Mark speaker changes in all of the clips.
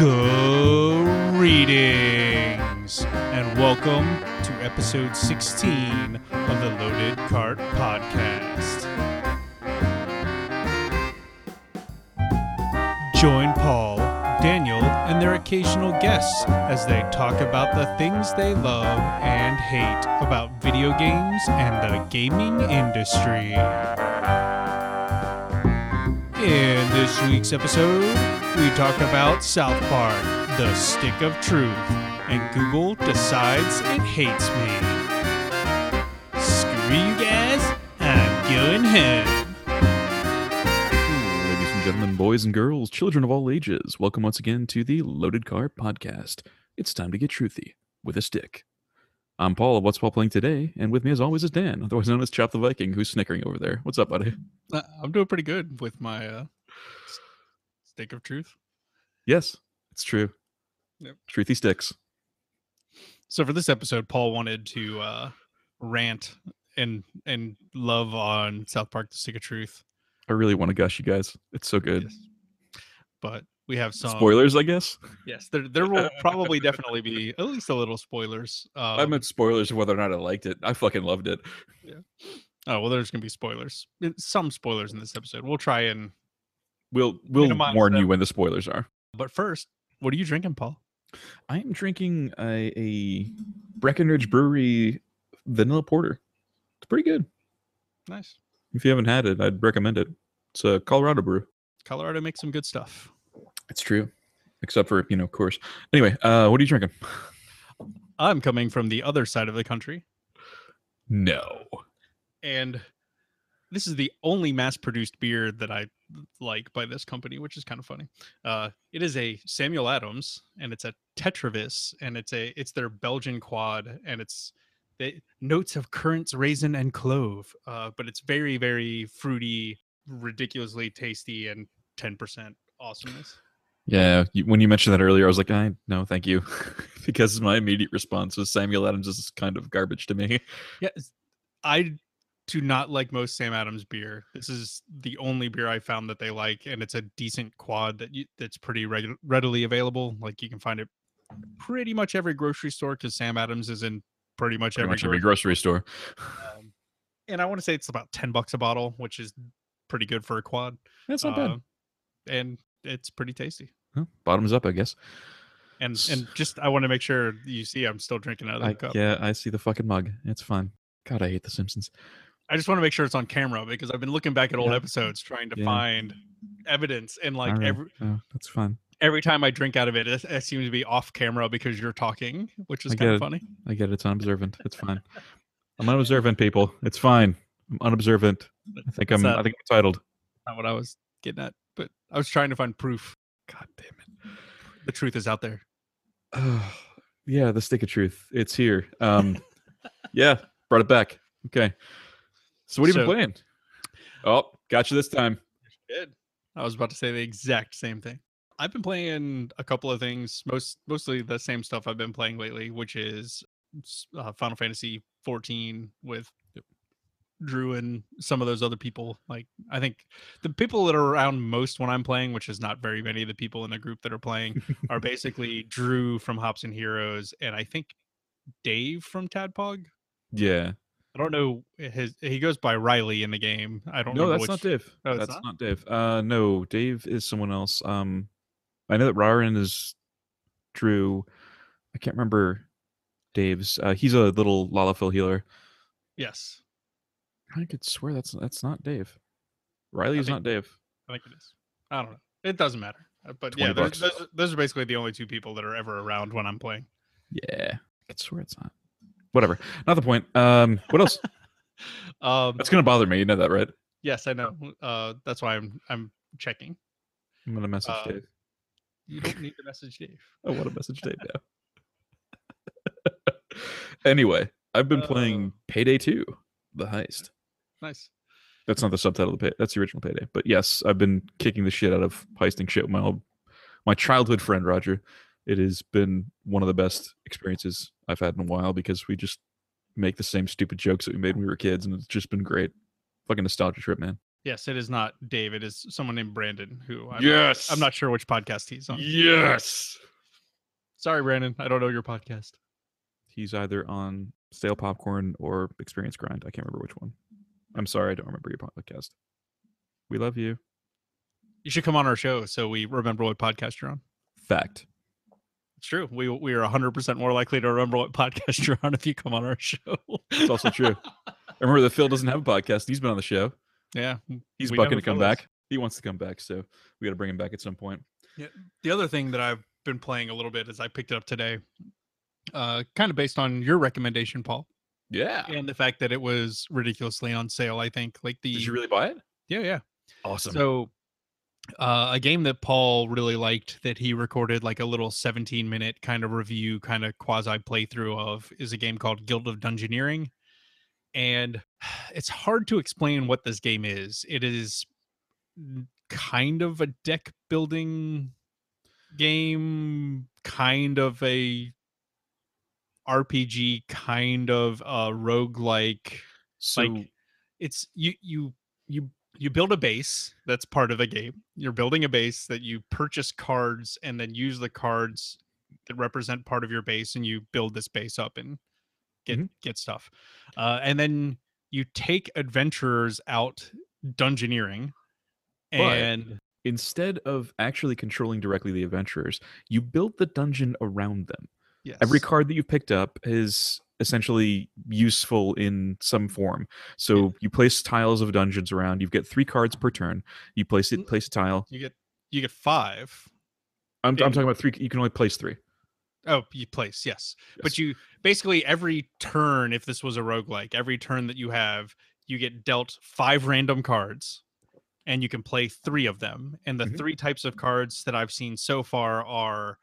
Speaker 1: Greetings and welcome to episode 16 of the Loaded Cart Podcast. Join Paul, Daniel, and their occasional guests as they talk about the things they love and hate about video games and the gaming industry. In this week's episode, we talk about South Park, the stick of truth, and Google decides it hates me. Screw you guys, I'm going home.
Speaker 2: Ladies and gentlemen, boys and girls, children of all ages, welcome once again to the Loaded Cart Podcast. It's time to get truthy with a stick. I'm Paul of What's Paul Playing Today, and with me as always is Dan, otherwise known as Chop the Viking, who's snickering over there. What's up, buddy?
Speaker 1: Uh, I'm doing pretty good with my uh, s- stick of truth.
Speaker 2: Yes, it's true.
Speaker 1: Yep.
Speaker 2: Truthy sticks.
Speaker 1: So for this episode, Paul wanted to uh, rant and and love on South Park: The Stick of Truth.
Speaker 2: I really want to gush, you guys. It's so good.
Speaker 1: Yes. But we have some
Speaker 2: Spoilers, I guess.
Speaker 1: Yes, there there will probably definitely be at least a little spoilers. Um,
Speaker 2: I meant spoilers of whether or not I liked it. I fucking loved it.
Speaker 1: oh well, there's gonna be spoilers. Some spoilers in this episode. We'll try and.
Speaker 2: We'll we'll
Speaker 1: Minimize
Speaker 2: warn you when the spoilers are.
Speaker 1: But first, what are you drinking, Paul?
Speaker 2: I am drinking a, a Breckenridge Brewery vanilla porter. It's pretty good.
Speaker 1: Nice.
Speaker 2: If you haven't had it, I'd recommend it. It's a Colorado brew.
Speaker 1: Colorado makes some good stuff.
Speaker 2: It's true. Except for, you know, of course. Anyway, uh, what are you drinking?
Speaker 1: I'm coming from the other side of the country,
Speaker 2: No.
Speaker 1: and this is the only mass-produced beer that I like by this company, which is kind of funny. Uh, it is a Samuel Adams, and it's a Tetravis, and it's a it's their Belgian quad, and it's the notes of currants, raisin, and clove. Uh, but it's very, very fruity, ridiculously tasty, and ten percent awesomeness.
Speaker 2: Yeah, when you mentioned that earlier, I was like, I no, thank you, because my immediate response was Samuel Adams is kind of garbage to me.
Speaker 1: Yeah, I do not like most Sam Adams beer. This is the only beer I found that they like, and it's a decent quad that you, that's pretty regu- readily available. Like you can find it pretty much every grocery store because Sam Adams is in pretty much
Speaker 2: Pretty
Speaker 1: every,
Speaker 2: much every
Speaker 1: grocery
Speaker 2: grocery store.
Speaker 1: um, and I want to say it's about ten bucks a bottle, which is pretty good for a quad.
Speaker 2: That's not bad.
Speaker 1: Uh, and it's pretty tasty.
Speaker 2: Well, bottoms up, I guess.
Speaker 1: And and just I want to make sure you see I'm still drinking out of the
Speaker 2: I,
Speaker 1: cup.
Speaker 2: yeah, I see the fucking mug. It's fine. God, I hate The Simpsons.
Speaker 1: I just want to make sure it's on camera because I've been looking back at old
Speaker 2: Yeah.
Speaker 1: episodes trying to
Speaker 2: Yeah.
Speaker 1: find evidence and like
Speaker 2: right.
Speaker 1: every
Speaker 2: Oh, that's fine.
Speaker 1: every time I drink out of it, it, it seems to be off camera because you're talking, which is kind of funny.
Speaker 2: I get it. It's unobservant. It's fine. I'm unobservant, people. It's fine. I'm unobservant. I think I'm.
Speaker 1: that?
Speaker 2: I think I'm titled.
Speaker 1: Not what I was getting at, but I was trying to find proof.
Speaker 2: God damn it.
Speaker 1: The truth is out there.
Speaker 2: Oh, yeah, the stick of truth. It's here. Um, yeah, brought it back. Okay. So what have you
Speaker 1: So-
Speaker 2: been playing? Oh, got you this time.
Speaker 1: Good. I was about to say the exact same thing. I've been playing a couple of things, most mostly the same stuff I've been playing lately, which is uh, Final Fantasy 14 with Drew and some of those other people. Like I think the people that are around most when I'm playing, which is not very many of the people in the group that are playing, are basically Drew from Hops and Heroes, and I think Dave from Tadpog.
Speaker 2: Yeah.
Speaker 1: I don't know his. He goes by Riley in the game. I don't
Speaker 2: No,
Speaker 1: know
Speaker 2: that's
Speaker 1: which,
Speaker 2: not Dave.
Speaker 1: Oh,
Speaker 2: that's
Speaker 1: not?
Speaker 2: not? Dave. Uh, no, Dave is someone else. Um, I know that Ryan is Drew. I can't remember Dave's. Uh, he's a little Lalafell healer.
Speaker 1: Yes,
Speaker 2: I could swear that's that's not Dave. Riley is
Speaker 1: think-
Speaker 2: not Dave.
Speaker 1: I think it is. I don't know. It doesn't matter. Uh, But yeah, those, those, those are basically the only two people that are ever around when I'm playing.
Speaker 2: Yeah, I could swear it's not. Whatever. Not the point. Um, what else?
Speaker 1: Um,
Speaker 2: That's gonna bother me. You know that, right?
Speaker 1: yes, I know. Uh, that's why I'm I'm checking.
Speaker 2: I'm gonna message
Speaker 1: Uh,
Speaker 2: Dave.
Speaker 1: You don't need to message Dave.
Speaker 2: I want to message Dave now. anyway, I've been
Speaker 1: Uh.
Speaker 2: playing Payday 2, the heist.
Speaker 1: Nice.
Speaker 2: That's not the subtitle of the pay. That's the original Payday. But yes, I've been kicking the shit out of heisting shit with my old, my childhood friend Roger. It has been one of the best experiences I've had in a while because we just make the same stupid jokes that we made when we were kids, and it's just been great. Fucking nostalgia trip, man.
Speaker 1: Yes, it is not Dave. It is someone named Brandon who I'm,
Speaker 2: yes.
Speaker 1: I'm not sure which podcast he's on.
Speaker 2: Yes.
Speaker 1: Sorry, Brandon. I don't know your podcast.
Speaker 2: He's either on Stale Popcorn or Experience Grind. I can't remember which one. I'm sorry, I don't remember your podcast. We love you.
Speaker 1: You should come on our show so we remember what podcast you're on.
Speaker 2: Fact.
Speaker 1: It's true. We we are 100% more likely to remember what podcast you're on if you come on our show.
Speaker 2: It's also true. I remember that Phil doesn't have a podcast. He's been on the show.
Speaker 1: yeah.
Speaker 2: He's
Speaker 1: we
Speaker 2: bucking to come
Speaker 1: fill those.
Speaker 2: back. He wants to come back, so we got to bring him back at some point. Yeah.
Speaker 1: The other thing that I've been playing a little bit is I picked it up today, uh, kind of based on your recommendation, Paul,
Speaker 2: Yeah.
Speaker 1: and the fact that it was ridiculously on sale. I think like the
Speaker 2: Did you really buy it?
Speaker 1: yeah yeah.
Speaker 2: Awesome.
Speaker 1: So, uh, a game that Paul really liked that he recorded like a little 17 minute kind of review, kind of quasi playthrough of, is a game called Guild of Dungeoneering. And it's hard to explain what this game is. It is kind of a deck building game, kind of a RPG, kind of a roguelike
Speaker 2: so
Speaker 1: like it's you you you you build a base that's part of the game you're building a base that you purchase cards and then use the cards that represent part of your base and you build this base up and get
Speaker 2: Mhm.
Speaker 1: get stuff uh, and then you take adventurers out dungeoneering
Speaker 2: But-
Speaker 1: and
Speaker 2: instead of actually controlling directly the adventurers, you build the dungeon around them.
Speaker 1: yes
Speaker 2: Every card that you picked up is essentially useful in some form. So you place tiles of dungeons around. You get three cards per turn. You place it, place a tile.
Speaker 1: you get you get five
Speaker 2: I'm, I'm talking about three. You can only place three.
Speaker 1: Oh, you place, yes. But you basically every turn, if this was a roguelike, every turn that you have, you get dealt five random cards and you can play three of them. And the
Speaker 2: Mhm.
Speaker 1: three types of cards that I've seen so far are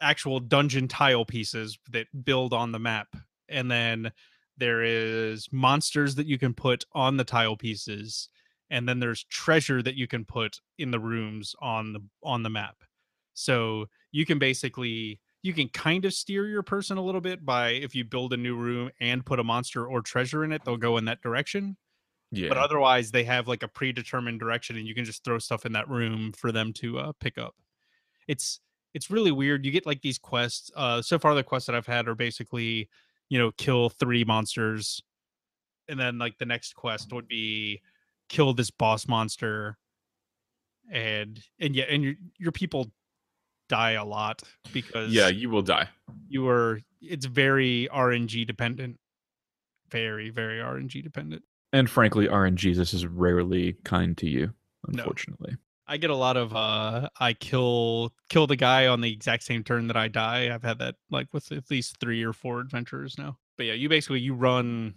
Speaker 1: actual dungeon tile pieces that build on the map. And then there is monsters that you can put on the tile pieces. And then there's treasure that you can put in the rooms on the on the map. So you can basically you can kind of steer your person a little bit by if you build a new room and put a monster or treasure in it, they'll go in that direction.
Speaker 2: Yeah.
Speaker 1: But otherwise, they have like a predetermined direction, and you can just throw stuff in that room for them to uh, pick up. It's it's really weird. You get like these quests. Uh, so far, the quests that I've had are basically, you know, kill three monsters, and then like the next quest would be kill this boss monster, and and yeah, and your your people die a lot because
Speaker 2: yeah, you will die.
Speaker 1: you are it's very RNG dependent. Very, very RNG dependent.
Speaker 2: And frankly, RNG this is rarely kind to you,
Speaker 1: No. I get a lot of uh I kill kill the guy on the exact same turn that I die. I've had that like with at least three or four adventurers now. But yeah, you basically you run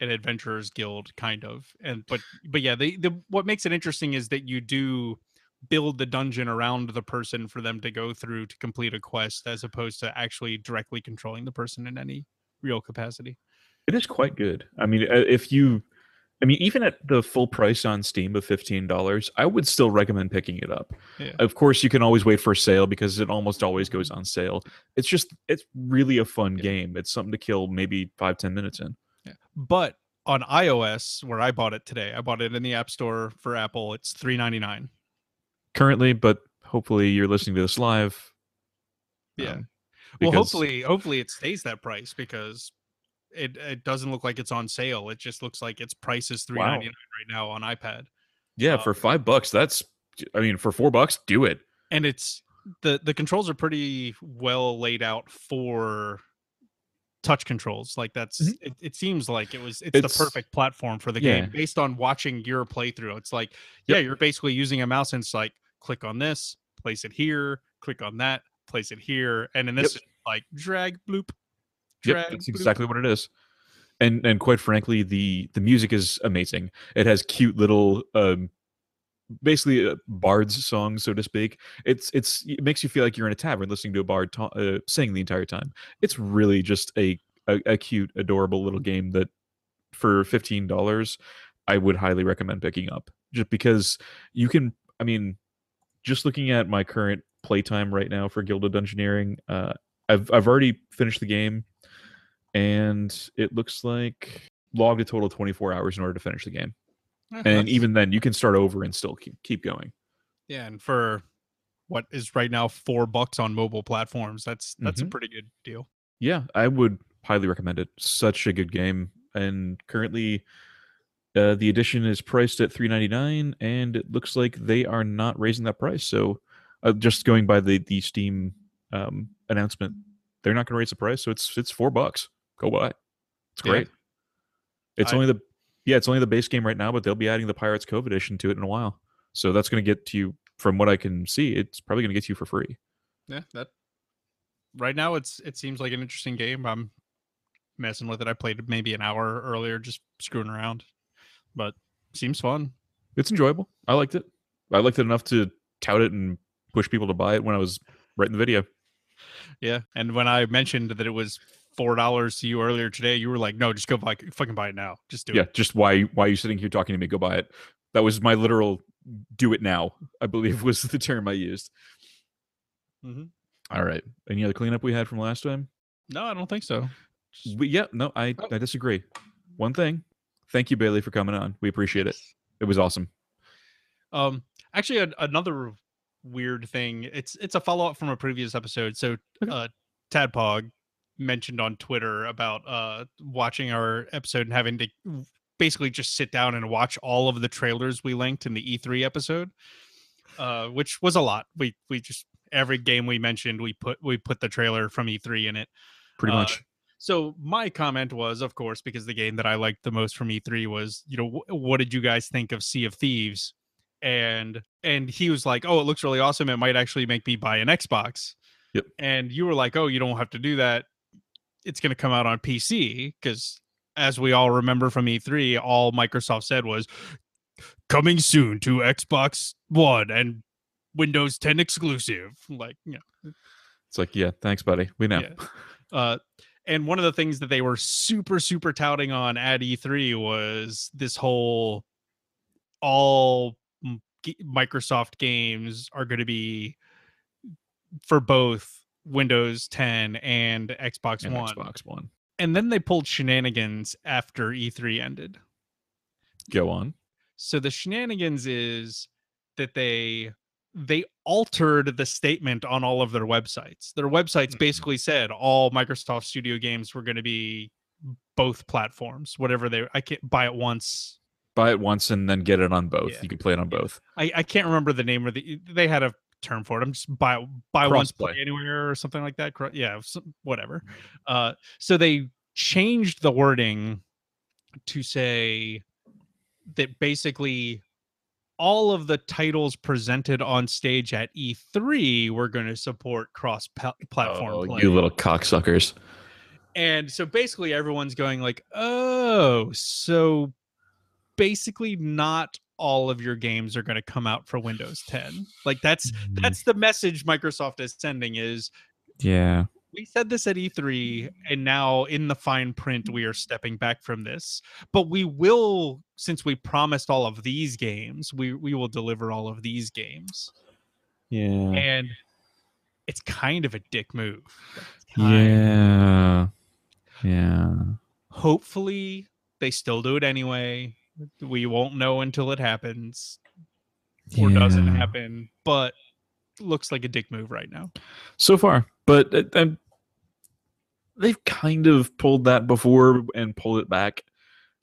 Speaker 1: an adventurers guild kind of. And but but yeah, the, the what makes it interesting is that you do build the dungeon around the person for them to go through to complete a quest as opposed to actually directly controlling the person in any real capacity.
Speaker 2: It is quite good. I mean, uh, if you, I mean, even at the full price on Steam of fifteen dollars, I would still recommend picking it up.
Speaker 1: Yeah.
Speaker 2: Of course, you can always wait for a sale because it almost always goes on sale. It's just, it's really a fun
Speaker 1: Yeah.
Speaker 2: game. It's something to kill maybe five ten minutes in.
Speaker 1: Yeah. But on iOS, where I bought it today, I bought it in the App Store for Apple. It's three ninety nine.
Speaker 2: Currently, but hopefully you're listening to this live.
Speaker 1: Yeah.
Speaker 2: um,
Speaker 1: Well, hopefully, hopefully it stays that price because it it doesn't look like it's on sale. It just looks like its price is three
Speaker 2: Wow.
Speaker 1: right now on iPad,
Speaker 2: Yeah,
Speaker 1: uh,
Speaker 2: for five bucks, that's. I mean, for four bucks, do it.
Speaker 1: and it's the the controls are pretty well laid out for touch controls. Like that's
Speaker 2: Mhm.
Speaker 1: it, it seems like it was it's,
Speaker 2: It's-
Speaker 1: the perfect platform for the
Speaker 2: yeah.
Speaker 1: game based on watching your playthrough. It's like yeah, you're basically using a mouse and it's like click on this, place it here, click on that, place it here, and in this
Speaker 2: Yep.
Speaker 1: like drag bloop.
Speaker 2: Yep, that's exactly what it is. And and quite frankly, the the music is amazing. It has cute little um basically uh, bard's songs so to speak. It's it's it makes you feel like you're in a tavern listening to a bard ta- uh, sing the entire time. It's really just a, a a cute adorable little game that for $15 i would highly recommend picking up. Just because you can i mean just looking at my current playtime right now for Guild of Dungeoneering, uh, I've I've already finished the game, and it looks like logged a total of 24 hours in order to finish the game.
Speaker 1: Eh,
Speaker 2: and even then you can start over and still keep keep going.
Speaker 1: yeah, and for what is right now four bucks on mobile platforms, that's that's
Speaker 2: Mhm.
Speaker 1: a pretty good deal.
Speaker 2: Yeah, I would highly recommend it. Such a good game, and currently, uh, the edition is priced at three ninety nine, and it looks like they are not raising that price. So, uh, just going by the the Steam um, announcement, they're not going to raise the price. So it's it's four bucks. Go buy. it. It's
Speaker 1: Yeah.
Speaker 2: great. It's
Speaker 1: I-
Speaker 2: only the yeah, it's only the base game right now, but they'll be adding the Pirates Cove edition to it in a while. So that's going to get to you. From what I can see, it's probably going to get you for free.
Speaker 1: Yeah, that right now it's it seems like an interesting game. I'm messing with it. I played maybe an hour earlier, just screwing around, but seems fun.
Speaker 2: it's enjoyable. I liked it. I liked it enough to tout it and push people to buy it when I was writing the video.
Speaker 1: Yeah, and when I mentioned that it was four dollars to you earlier today, you were like, "No, just go buy, fucking buy it now. Just do
Speaker 2: Yeah,
Speaker 1: it."
Speaker 2: Yeah, just why why are you sitting here talking to me? Go buy it. That was my literal do it now, I believe was the term I used.
Speaker 1: Mhm.
Speaker 2: All right. Any other cleanup we had from last time?
Speaker 1: No, I don't think so.
Speaker 2: We, yeah, no, I,
Speaker 1: Oh.
Speaker 2: I disagree. One thing. Thank you, Bailey, for coming on. We appreciate it. It was awesome.
Speaker 1: Um, actually, a, another weird thing. It's it's a follow up from a previous episode. So,
Speaker 2: Okay.
Speaker 1: uh, Tadpog mentioned on Twitter about uh watching our episode and having to basically just sit down and watch all of the trailers we linked in the E3 episode, uh, which was a lot. We we just every game we mentioned we put we put the trailer from E3 in it.
Speaker 2: Pretty
Speaker 1: Uh,
Speaker 2: much.
Speaker 1: So my comment was, of course, because the game that I liked the most from E3 was, you know, wh- what did you guys think of Sea of Thieves? And and he was like, oh, it looks really awesome. It might actually make me buy an Xbox.
Speaker 2: Yep.
Speaker 1: And you were like, oh, you don't have to do that. It's going to come out on PC because, as we all remember from E3, all Microsoft said was coming soon to Xbox One and Windows 10 exclusive. Like, you know,
Speaker 2: It's like, yeah, thanks, buddy. We know.
Speaker 1: Yeah. uh and one of the things that they were super super touting on at E3 was this whole all Microsoft games are going to be for both Windows 10 and Xbox
Speaker 2: And
Speaker 1: One.
Speaker 2: Xbox One.
Speaker 1: And then they pulled shenanigans after E3 ended.
Speaker 2: Go on.
Speaker 1: So the shenanigans is that they they altered the statement on all of their websites. Their websites
Speaker 2: Mhm.
Speaker 1: basically said all Microsoft Studio games were going to be both platforms, whatever they I can't buy it once.
Speaker 2: Buy it once and then get it on both.
Speaker 1: Yeah.
Speaker 2: You can play it on both.
Speaker 1: I, I can't remember the name of the they had a term for it. I'm just buy buy once play
Speaker 2: Crossplay.
Speaker 1: anywhere or something like that. Yeah, whatever. Uh, so they changed the wording to say that basically all of the titles presented on stage at E3 were going to support cross platform
Speaker 2: Oh,
Speaker 1: play.
Speaker 2: you little cocksuckers.
Speaker 1: And so basically everyone's going like, "Oh, so basically not all of your games are going to come out for Windows 10." Like that's mm-hmm. that's the message Microsoft is sending is
Speaker 2: yeah.
Speaker 1: we said this at E3 and now in the fine print we are stepping back from this. But we will since we promised all of these games, we we will deliver all of these games.
Speaker 2: Yeah.
Speaker 1: And it's kind of a dick move.
Speaker 2: Yeah. Yeah.
Speaker 1: hopefully they still do it anyway we won't know until it happens or doesn't happen but looks like a dick move right now
Speaker 2: so far. But uh, they've kind of pulled that before and pulled it back.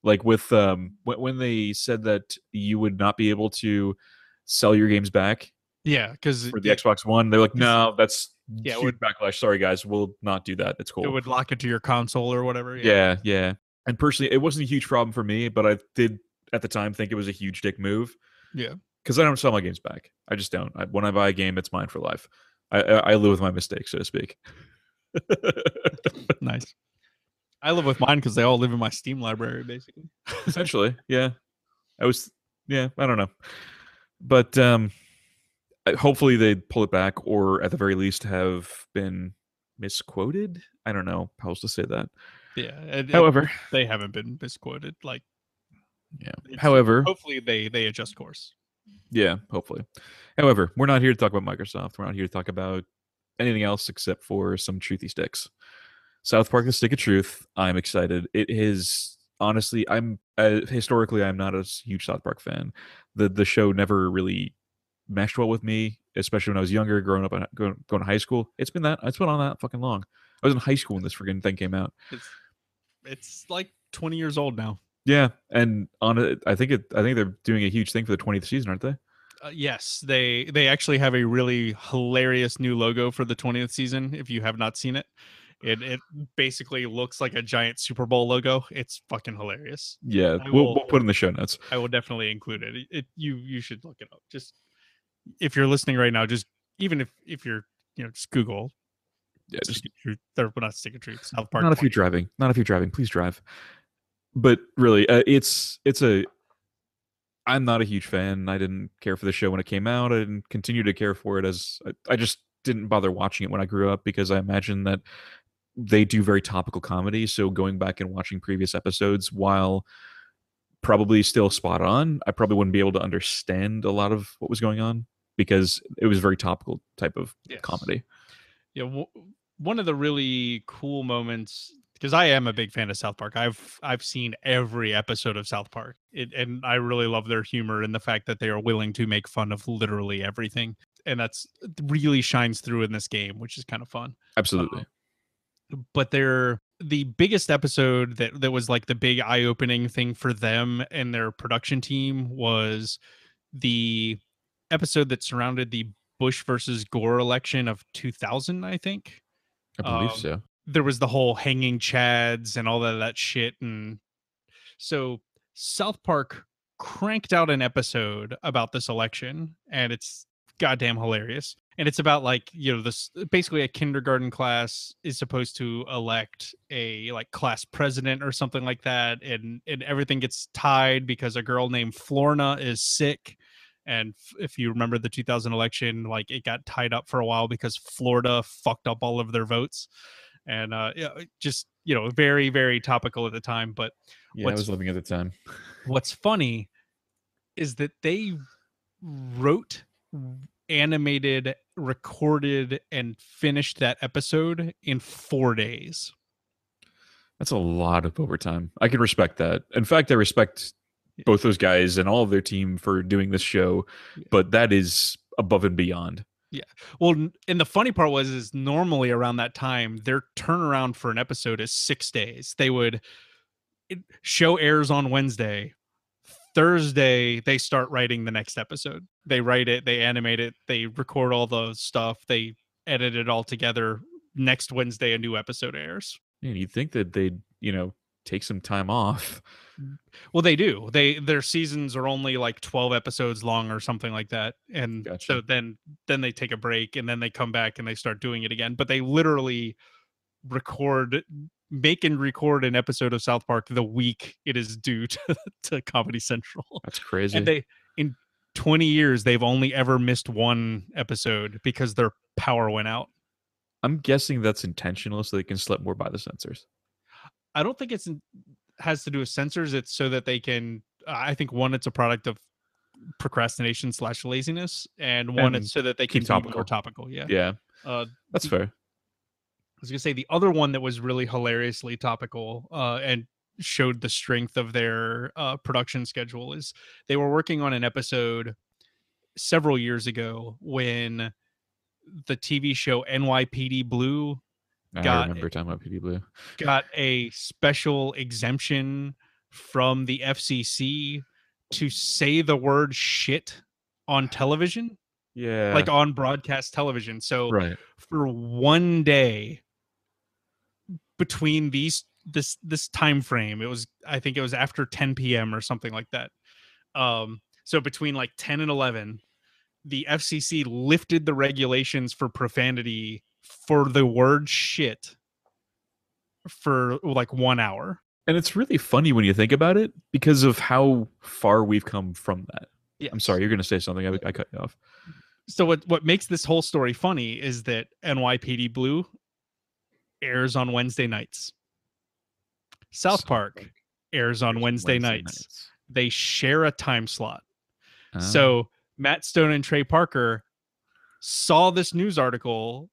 Speaker 2: Like with um, when, they said that you would not be able to sell your games back
Speaker 1: yeah because
Speaker 2: for the Xbox One, they're like, no, that's
Speaker 1: Yeah,
Speaker 2: huge
Speaker 1: would-
Speaker 2: backlash. Sorry, guys, we'll not do that. It's cool.
Speaker 1: it would lock it to your console or whatever
Speaker 2: yeah, yeah. And personally, it wasn't a huge problem for me, but I did at the time think it was a huge dick move.
Speaker 1: Yeah.
Speaker 2: because I don't sell my games back. I just don't. I, when I buy a game, it's mine for life. I, I, I live with my mistakes, so to speak.
Speaker 1: nice i live with mine because they all live in my steam library basically
Speaker 2: Essentially, yeah. I was, yeah. I don't know, but um, hopefully they pull it back, or at the very least have been misquoted. I don't know how else to say that.
Speaker 1: yeah
Speaker 2: However,
Speaker 1: they haven't been misquoted like
Speaker 2: yeah.
Speaker 1: it's-
Speaker 2: However,
Speaker 1: hopefully they they adjust course
Speaker 2: Yeah, hopefully. However, we're not here to talk about Microsoft. We're not here to talk about anything else except for some truthy sticks. South Park: The Stick of Truth. I'm excited. It is honestly, I'm uh, historically I'm not a huge South Park fan. The the show never really meshed well with me, especially when I was younger, growing up, in, going, going to high school. It's been that it's been on that fucking long. I was in high school when this freaking thing came out.
Speaker 1: It's it's like 20 years old now.
Speaker 2: Yeah, and on it, I think it. I think they're doing a huge thing for the 20th season, aren't they?
Speaker 1: Uh, yes, they they actually have a really hilarious new logo for the 20th season. If you have not seen it, it it basically looks like a giant Super Bowl logo. It's fucking hilarious.
Speaker 2: Yeah,
Speaker 1: I
Speaker 2: we'll, we'll put in the show notes.
Speaker 1: I will definitely include it. It, it- you you should look it up. Just if you're listening right now, just even if if you're you know just Google.
Speaker 2: Yeah, just
Speaker 1: Stick of Truth, or well, not stick truth. South Park.
Speaker 2: not if you're driving. Not if you're driving. Please drive. But really, uh, it's it's a. I'm not a huge fan. I didn't care for the show when it came out. I didn't continue to care for it as I, I just didn't bother watching it when I grew up because I imagine that they do very topical comedy. So going back and watching previous episodes, while probably still spot on, I probably wouldn't be able to understand a lot of what was going on because it was very topical type of
Speaker 1: Yes.
Speaker 2: comedy.
Speaker 1: yeah w- one of the really cool moments because i am a big fan of south park i've i've seen every episode of south park it, and i really love their humor and the fact that they are willing to make fun of literally everything and that's really shines through in this game which is kind of fun
Speaker 2: Absolutely.
Speaker 1: but they're the biggest episode that that was like the big eye-opening thing for them and their production team was the episode that surrounded the bush versus gore election of 2000 i think
Speaker 2: I believe
Speaker 1: um,
Speaker 2: so.
Speaker 1: There was the whole hanging chads and all that that shit and so south park cranked out an episode about this election and it's goddamn hilarious and it's about like you know this basically a kindergarten class is supposed to elect a like class president or something like that and and everything gets tied because a girl named florna is sick and if you remember the 2000 election like it got tied up for a while because florida fucked up all of their votes and uh yeah, just you know very very topical at the time but
Speaker 2: Yeah, I was living at the time.
Speaker 1: what's funny is that they wrote animated recorded and finished that episode in four days
Speaker 2: That's a lot of overtime. I can respect that. In fact, I respect both those guys and all of their team for doing this show, but that is above and beyond.
Speaker 1: Well and the funny part was is normally around that time their turnaround for an episode is six days. They would show airs on wednesday. Thursday they start writing the next episode. They write it they animate it they record all the stuff they edit it all together. Next wednesday a new episode airs.
Speaker 2: And you'd think that they'd, you know, take some time off. Mm.
Speaker 1: Well, they do. They their seasons are only like 12 episodes long or something like that. And so then then they take a break and then they come back and they start doing it again. But they literally record make and record an episode of South Park the week it is due to, to Comedy Central.
Speaker 2: That's crazy.
Speaker 1: And they in 20 years they've only ever missed one episode because their power went out.
Speaker 2: I'm guessing that's intentional so they can slip more by the censors.
Speaker 1: I don't think it's has to do with censors. It's so that they can. I think one, it's a product of procrastination slash laziness, and one,
Speaker 2: And
Speaker 1: it's so that they can
Speaker 2: keep
Speaker 1: be more
Speaker 2: topical.
Speaker 1: topical. Yeah.
Speaker 2: Yeah,
Speaker 1: Uh,
Speaker 2: that's fair.
Speaker 1: I was gonna say the other one that was really hilariously topical uh, and showed the strength of their uh, production schedule is they were working on an episode several years ago when the TV show NYPD Blue
Speaker 2: I
Speaker 1: got
Speaker 2: remember talking about PD Blue.
Speaker 1: got a special exemption from the FCC to say the word shit on television,
Speaker 2: Yeah.
Speaker 1: like on broadcast television. So
Speaker 2: right.
Speaker 1: for one day between these this this time frame, it was I think it was after 10 p.m. or something like that. Um, so between like 10 and 11, the FCC lifted the regulations for profanity for the word shit for like one hour.
Speaker 2: And it's really funny when you think about it because of how far we've come from that. I'm sorry, you're going to say something. I, I cut you off.
Speaker 1: So what what makes this whole story funny is that NYPD Blue airs on Wednesday nights. South
Speaker 2: South
Speaker 1: Park
Speaker 2: Park
Speaker 1: airs on Wednesday, nights. They share a time slot. So oh. Matt Stone and Trey Parker saw this news article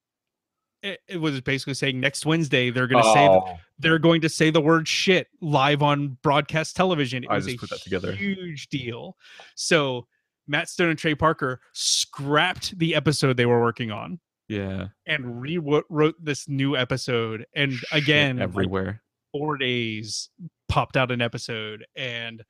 Speaker 1: it, it was basically saying next Wednesday they're going to say th-
Speaker 2: Oh,
Speaker 1: they're going to say the word shit live on broadcast television. It
Speaker 2: I
Speaker 1: was
Speaker 2: just
Speaker 1: a
Speaker 2: put that together.
Speaker 1: huge deal. So Matt Stone and Trey Parker scrapped the episode they were working on
Speaker 2: yeah.
Speaker 1: and rewrote this new episode. And
Speaker 2: Shit
Speaker 1: again, like,
Speaker 2: everywhere.
Speaker 1: four days popped out an episode and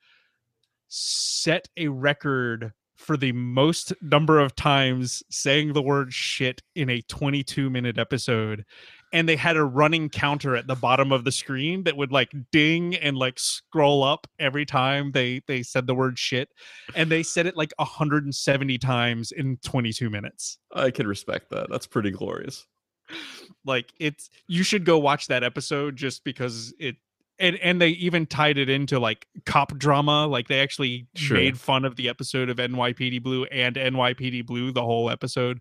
Speaker 1: set a record for the most number of times saying the word shit in a 22 minute episode and they had a running counter at the bottom of the screen that would like ding and like scroll up every time they they said the word shit and they said it like 170 times in 22 minutes
Speaker 2: I can respect that. That's pretty glorious.
Speaker 1: like it's you should go watch that episode just because it and and they even tied it into like cop drama like they actually
Speaker 2: Sure.
Speaker 1: made fun of the episode of NYPD Blue and NYPD Blue the whole episode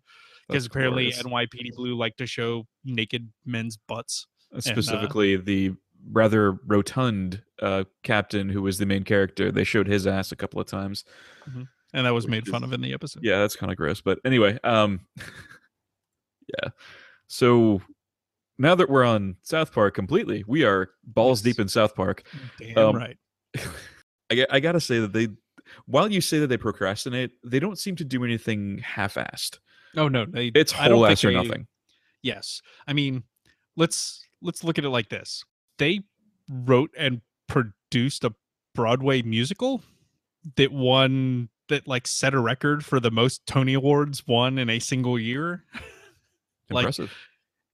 Speaker 1: because apparently. NYPD Blue like to show naked men's butts
Speaker 2: Uh, specifically the rather rotund uh, captain who was the main character. They showed his ass a couple of times.
Speaker 1: and that was made fun
Speaker 2: is-
Speaker 1: of in the episode
Speaker 2: Yeah, that's kind of gross. But anyway, um, yeah. So now that we're on South Park completely, we are balls
Speaker 1: Yes.
Speaker 2: deep in South Park.
Speaker 1: damn
Speaker 2: um,
Speaker 1: right
Speaker 2: I, got- I gotta say that they, while you say that they procrastinate, they don't seem to do anything half-assed.
Speaker 1: oh no they
Speaker 2: It's whole ass or
Speaker 1: they-
Speaker 2: nothing.
Speaker 1: Yes. I mean, let's let's look at it like this. They wrote and produced a Broadway musical that won that like set a record for the most Tony Awards won in a single year. like-
Speaker 2: Impressive.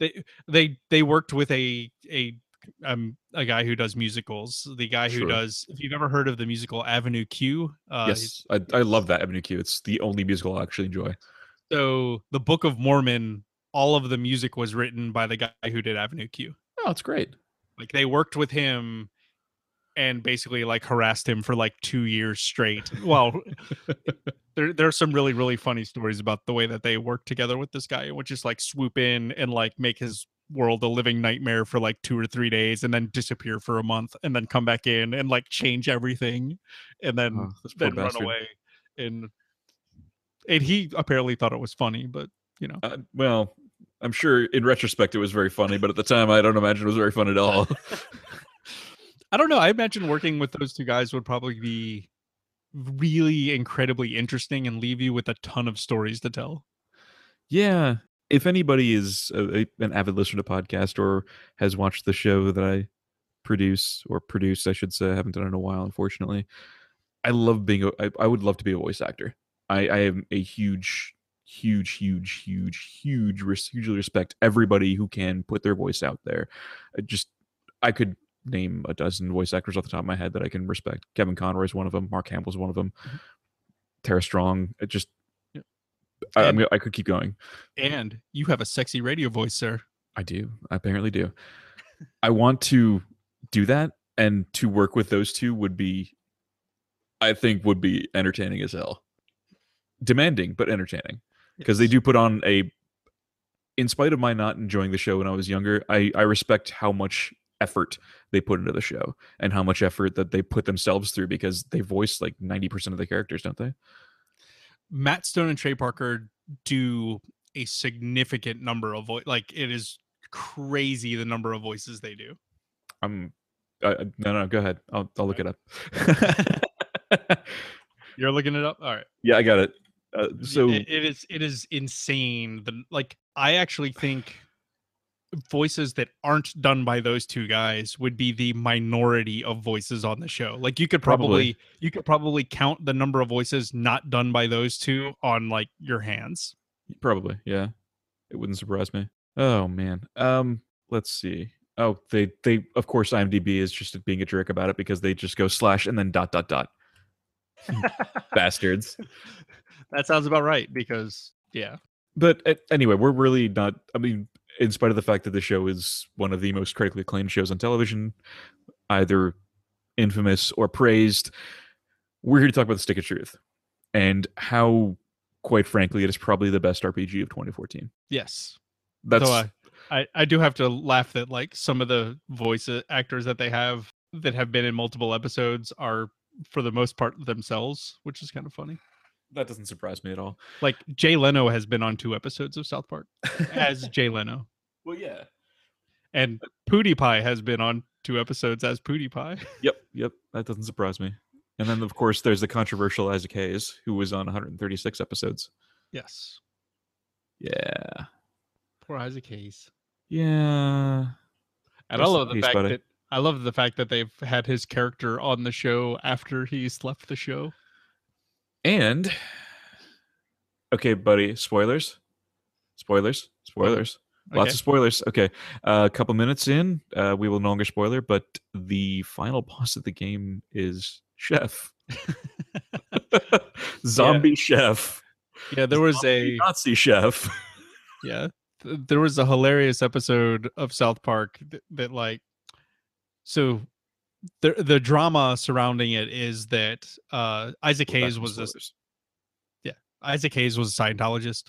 Speaker 1: They they they worked with a a um a guy who does musicals. The guy who
Speaker 2: Sure.
Speaker 1: does if you've ever heard of the musical Avenue Q, uh
Speaker 2: yes, I, I love that Avenue Q. It's the only musical I actually enjoy.
Speaker 1: so the Book of Mormon, all of the music was written by the guy who did Avenue Q.
Speaker 2: Oh, it's great.
Speaker 1: like they worked with him and basically like harassed him for like two years straight well there there are some really really funny stories about the way that they worked together with this guy would just like swoop in and like make his world a living nightmare for like two or three days and then disappear for a month and then come back in and like change everything and then
Speaker 2: Oh,
Speaker 1: then run
Speaker 2: bastard.
Speaker 1: away and and he apparently thought it was funny but you know
Speaker 2: Uh, well, I'm sure in retrospect it was very funny, but at the time I don't imagine it was very fun at all.
Speaker 1: I don't know. I imagine working with those two guys would probably be really incredibly interesting and leave you with a ton of stories to tell.
Speaker 2: yeah. If anybody is a, a- an avid listener to podcast or has watched the show that I produce or produced, I should say, I haven't done it in a while, unfortunately. I love being. A, I, I would love to be a voice actor. I, I am a huge, huge, huge, huge, huge, hugely respect everybody who can put their voice out there. I just, I could name a dozen voice actors off the top of my head that I can respect. Kevin Conroy is one of them. Mark Hamill's one of them.
Speaker 1: Mhm.
Speaker 2: Tara Strong. It just. I, I
Speaker 1: And-
Speaker 2: I could keep going.
Speaker 1: And you have a sexy radio voice, sir.
Speaker 2: I do. I apparently do. I want to do that, and to work with those two would be, I think, would be entertaining as hell. Demanding, but entertaining, because they do put on a. In spite of my not enjoying the show when I was younger, I I respect how much effort they put into the show and how much effort that they put themselves through because they voice like ninety percent of the characters, don't they?
Speaker 1: Matt Stone and Trey Parker do a significant number of voice. Like it is crazy the number of voices they do.
Speaker 2: I'm. Uh, no, no, go ahead. I'll I'll look it up.
Speaker 1: You're looking it up. All right.
Speaker 2: yeah, I got it. Uh, so
Speaker 1: it- it is it is insane the like i actually think voices that aren't done by those two guys would be the minority of voices on the show like you could
Speaker 2: Probably.
Speaker 1: probably, you could probably count the number of voices not done by those two on like your hands
Speaker 2: Probably, yeah. It wouldn't surprise me. Oh man. Um, let's see. Oh, they they of course IMDb is just being a jerk about it because they just go slash and then dot dot dot. Bastards.
Speaker 1: that sounds about right because yeah
Speaker 2: But uh, anyway, we're really not. I mean, in spite of the fact that the show is one of the most critically acclaimed shows on television, either infamous or praised, we're here to talk about the Stick of Truth and how, quite frankly, it is probably the best RPG of 2014.
Speaker 1: yes
Speaker 2: That's
Speaker 1: Though I, I i do have to laugh that like some of the voice uh, actors that they have that have been in multiple episodes are for the most part themselves which is kind of funny
Speaker 2: that doesn't surprise me at all.
Speaker 1: like jay leno has been on two episodes of south park as jay leno
Speaker 2: Well, yeah.
Speaker 1: And PewDiePie has been on two episodes as PewDiePie.
Speaker 2: Yep, yep. That doesn't surprise me. And then, of course, there's the controversial Isaac Hayes, who was on 136 episodes.
Speaker 1: yes.
Speaker 2: Yeah.
Speaker 1: Poor Isaac Hayes.
Speaker 2: Yeah.
Speaker 1: And I love the fact
Speaker 2: buddy.
Speaker 1: that I love the fact that they've had his character on the show after he's left the show.
Speaker 2: And okay, buddy, spoilers. Spoilers. Spoilers. Lots of spoilers. Okay. Uh, a couple minutes in, uh, we will no longer spoiler, but the final boss of the game is Chef. Zombie Chef.
Speaker 1: yeah, there was
Speaker 2: Zombie
Speaker 1: a
Speaker 2: Nazi Chef.
Speaker 1: yeah, there was a hilarious episode of South Park that, that like so the the drama surrounding it is that uh Isaac Hayes was a
Speaker 2: Spoilers.
Speaker 1: Isaac Hayes was a Scientologist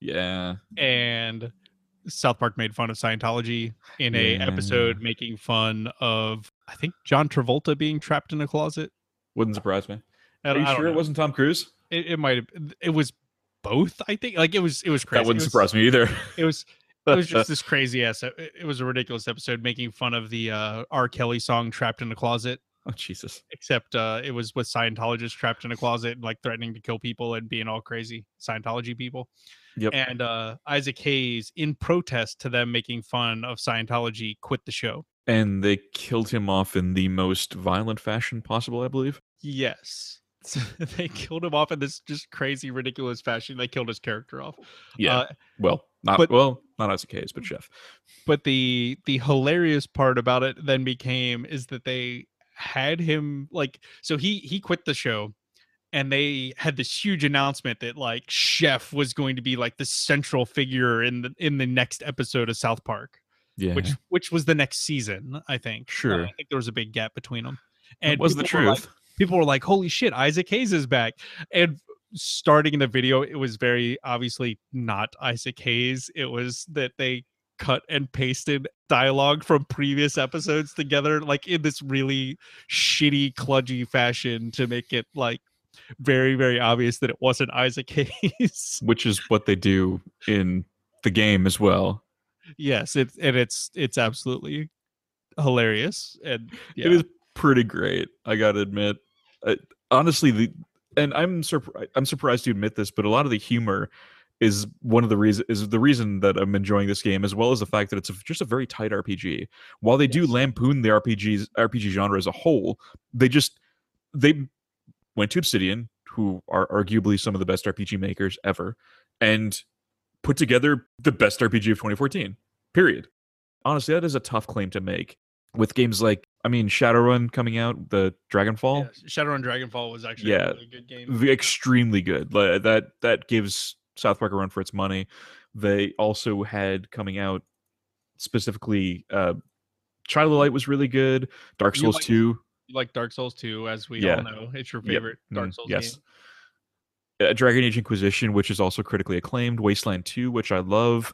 Speaker 2: Yeah.
Speaker 1: and South Park made fun of Scientology in a
Speaker 2: Yeah.
Speaker 1: episode making fun of I think John Travolta being trapped in a closet.
Speaker 2: Wouldn't surprise me. Are you sure it wasn't Tom Cruise?
Speaker 1: It, it might have. It was both. I think. Like it was. It was crazy.
Speaker 2: That wouldn't
Speaker 1: was,
Speaker 2: surprise me either.
Speaker 1: It was. It was just this crazy ass. It, was a ridiculous episode making fun of the uh, R. Kelly song "Trapped in a Closet."
Speaker 2: oh Jesus.
Speaker 1: Except uh, it was with Scientologists trapped in a closet, and like threatening to kill people and being all crazy Scientology people.
Speaker 2: Yep.
Speaker 1: And uh, Isaac Hayes, in protest to them making fun of Scientology, quit the show.
Speaker 2: And they killed him off in the most violent fashion possible, I believe.
Speaker 1: Yes. So they killed him off in this just crazy, ridiculous fashion. They killed his character off.
Speaker 2: Yeah.
Speaker 1: Uh,
Speaker 2: well, not
Speaker 1: but-
Speaker 2: well, not as Isaac Hayes, but Chef.
Speaker 1: but the the hilarious part about it then became is that they had him like so he he quit the show and they had this huge announcement that like chef was going to be like the central figure in the in the next episode of south park
Speaker 2: Yeah.
Speaker 1: which which was the next season i think Uh,
Speaker 2: Sure.
Speaker 1: i think there was a big gap between them
Speaker 2: That was the
Speaker 1: were like-
Speaker 2: truth.
Speaker 1: people were like holy shit isaac hayes is back and starting in the video it was very obviously not isaac hayes it was that they cut and pasted dialogue from previous episodes together like in this really shitty cludgy fashion to make it like very very obvious that it wasn't isaac hayes
Speaker 2: which is what they do in the game as well.
Speaker 1: yes it's and it's it's absolutely hilarious and yeah.
Speaker 2: It is pretty great. I gotta admit. Uh, honestly, the and I'm surprised. I'm surprised to admit this, but a lot of the humor is one of the reason is the reason that I'm enjoying this game, as well as the fact that it's a, just a very tight RPG. While they do lampoon the RPGs RPG genre as a whole, they just they went to Obsidian, who are arguably some of the best RPG makers ever, and put together the best RPG of 2014. Period. Honestly, that is a tough claim to make with games like I mean Shadowrun coming out, the Dragonfall,
Speaker 1: Yeah, Shadowrun Dragonfall was actually
Speaker 2: Yeah.
Speaker 1: a really good game.
Speaker 2: extremely good. That that gives South Park a run for its money. They also had coming out specifically uh Child of Light was really good. Dark Souls
Speaker 1: like-
Speaker 2: 2.
Speaker 1: You like Dark Souls 2, as we
Speaker 2: Yeah.
Speaker 1: all know. It's your
Speaker 2: Yep.
Speaker 1: favorite Dark
Speaker 2: Mm,
Speaker 1: Souls
Speaker 2: yes.
Speaker 1: game.
Speaker 2: uh, Dragon Age Inquisition, which is also critically acclaimed, Wasteland 2, which I love.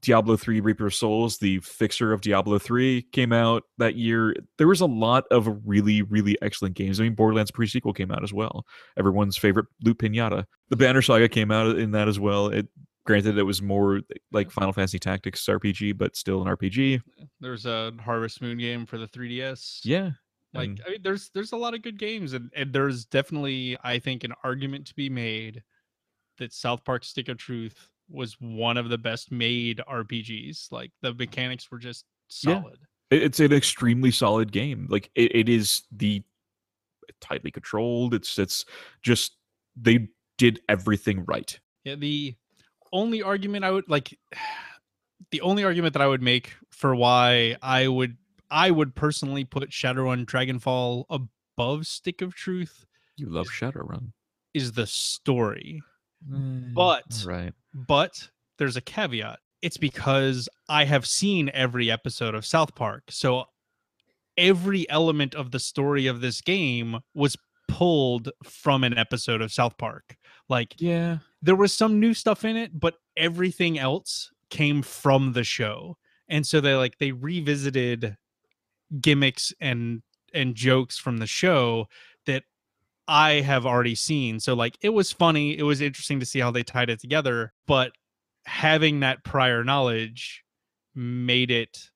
Speaker 2: Diablo 3 Reaper of Souls, the fixer of Diablo 3, came out that year. There was a lot of really, really excellent games. I mean, Borderlands pre-sequel came out as well. Everyone's favorite Loot Pinata. The Banner Saga came out in that as well. It granted it was more like Final Fantasy Tactics RPG, but still an RPG.
Speaker 1: There's a Harvest Moon game for the 3DS.
Speaker 2: Yeah.
Speaker 1: Like I mean, there's there's a lot of good games, and, and there's definitely I think an argument to be made that South Park Stick of Truth was one of the best made RPGs. Like the mechanics were just solid.
Speaker 2: it- it's an extremely solid game. Like it, it is the tightly controlled. It's it's just they did everything right.
Speaker 1: Yeah, the only argument I would like the only argument that I would make for why I would I would personally put Shadowrun Dragonfall above Stick of Truth
Speaker 2: You love Shadowrun,
Speaker 1: is the story. Mm, but-
Speaker 2: right,
Speaker 1: But there's a caveat. It's because I have seen every episode of South Park. So every element of the story of this game was pulled from an episode of South Park. Like
Speaker 2: yeah,
Speaker 1: there was some new stuff in it, but everything else came from the show. And so they like they revisited gimmicks and and jokes from the show that I have already seen. So like it was funny, it was interesting to see how they tied it together, but having that prior knowledge made it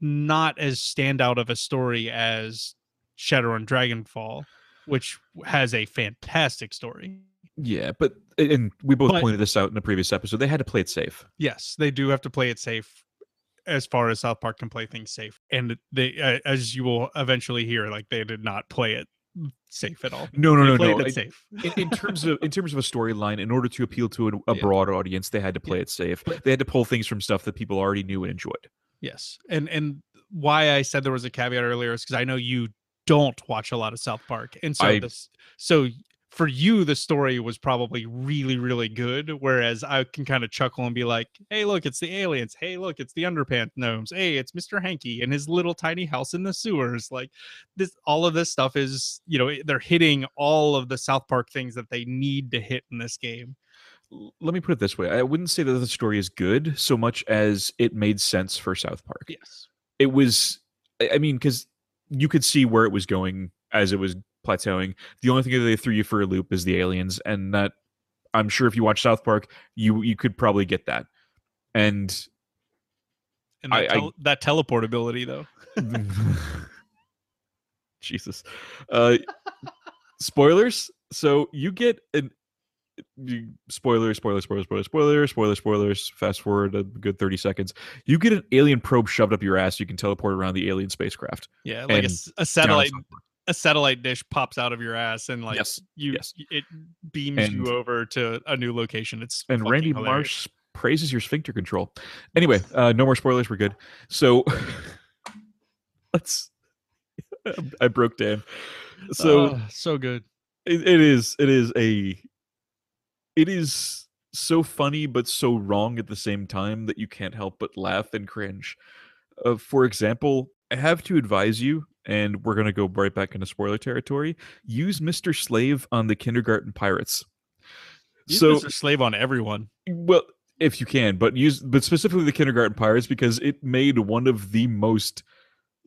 Speaker 1: not as standout of a story as Shadow Shadowrun Dragonfall, which has a fantastic story.
Speaker 2: Yeah, but and we both
Speaker 1: But-
Speaker 2: pointed this out in the previous episode. They had to play it safe.
Speaker 1: Yes, they do have to play it safe as far as South Park can play things safe. And they uh, as you will eventually hear like they did not play it safe at all.
Speaker 2: No, no,
Speaker 1: They
Speaker 2: no, no.
Speaker 1: it
Speaker 2: I-
Speaker 1: safe.
Speaker 2: in, in terms of in terms of a storyline, in order to appeal to a, a
Speaker 1: Yeah.
Speaker 2: broad audience, they had to play it safe. They had to pull things from stuff that people already knew and enjoyed.
Speaker 1: Yes. And and why I said there was a caveat earlier is because I know you don't watch a lot of South Park. And so
Speaker 2: I-
Speaker 1: this so for you the story was probably really, really good. Whereas I can kind of chuckle and be like, hey, look, it's the aliens. Hey, look, it's the underpants gnomes. Hey, it's Mr. Hanky and his little tiny house in the sewers. Like this all of this stuff is, you know, they're hitting all of the South Park things that they need to hit in this game.
Speaker 2: Let me put it this way: I wouldn't say that the story is good so much as it made sense for South Park.
Speaker 1: Yes.
Speaker 2: It was, I mean, because you could see where it was going as it was plateauing. The only thing that they threw you for a loop is the aliens, and that I'm sure if you watch South Park, you you could probably get that. And
Speaker 1: And
Speaker 2: I-
Speaker 1: that,
Speaker 2: I-
Speaker 1: tel- that teleportability though.
Speaker 2: Jesus. Uh spoilers. So you get an you, spoiler, spoiler, spoiler, spoiler, spoiler, spoiler, spoilers. Fast forward a good 30 seconds. You get an alien probe shoved up your ass. You can teleport around the alien spacecraft.
Speaker 1: Yeah, like a, a satellite. A satellite dish pops out of your ass and like
Speaker 2: Yes,
Speaker 1: you
Speaker 2: yes.
Speaker 1: it beams
Speaker 2: And-
Speaker 1: you over to a new location. It's
Speaker 2: And Randy
Speaker 1: hilarious.
Speaker 2: Marsh praises your sphincter control. Anyway, uh no more spoilers. We're good. So let's I broke Dan. So
Speaker 1: Oh, so good.
Speaker 2: it, it is it is a it is so funny but so wrong at the same time that you can't help but laugh and cringe uh, for example i have to advise you and we're going to go right back into spoiler territory use mr slave on the kindergarten pirates
Speaker 1: Use
Speaker 2: so
Speaker 1: Mr. Slave on everyone.
Speaker 2: well if you can but use but specifically the kindergarten pirates because it made one of the most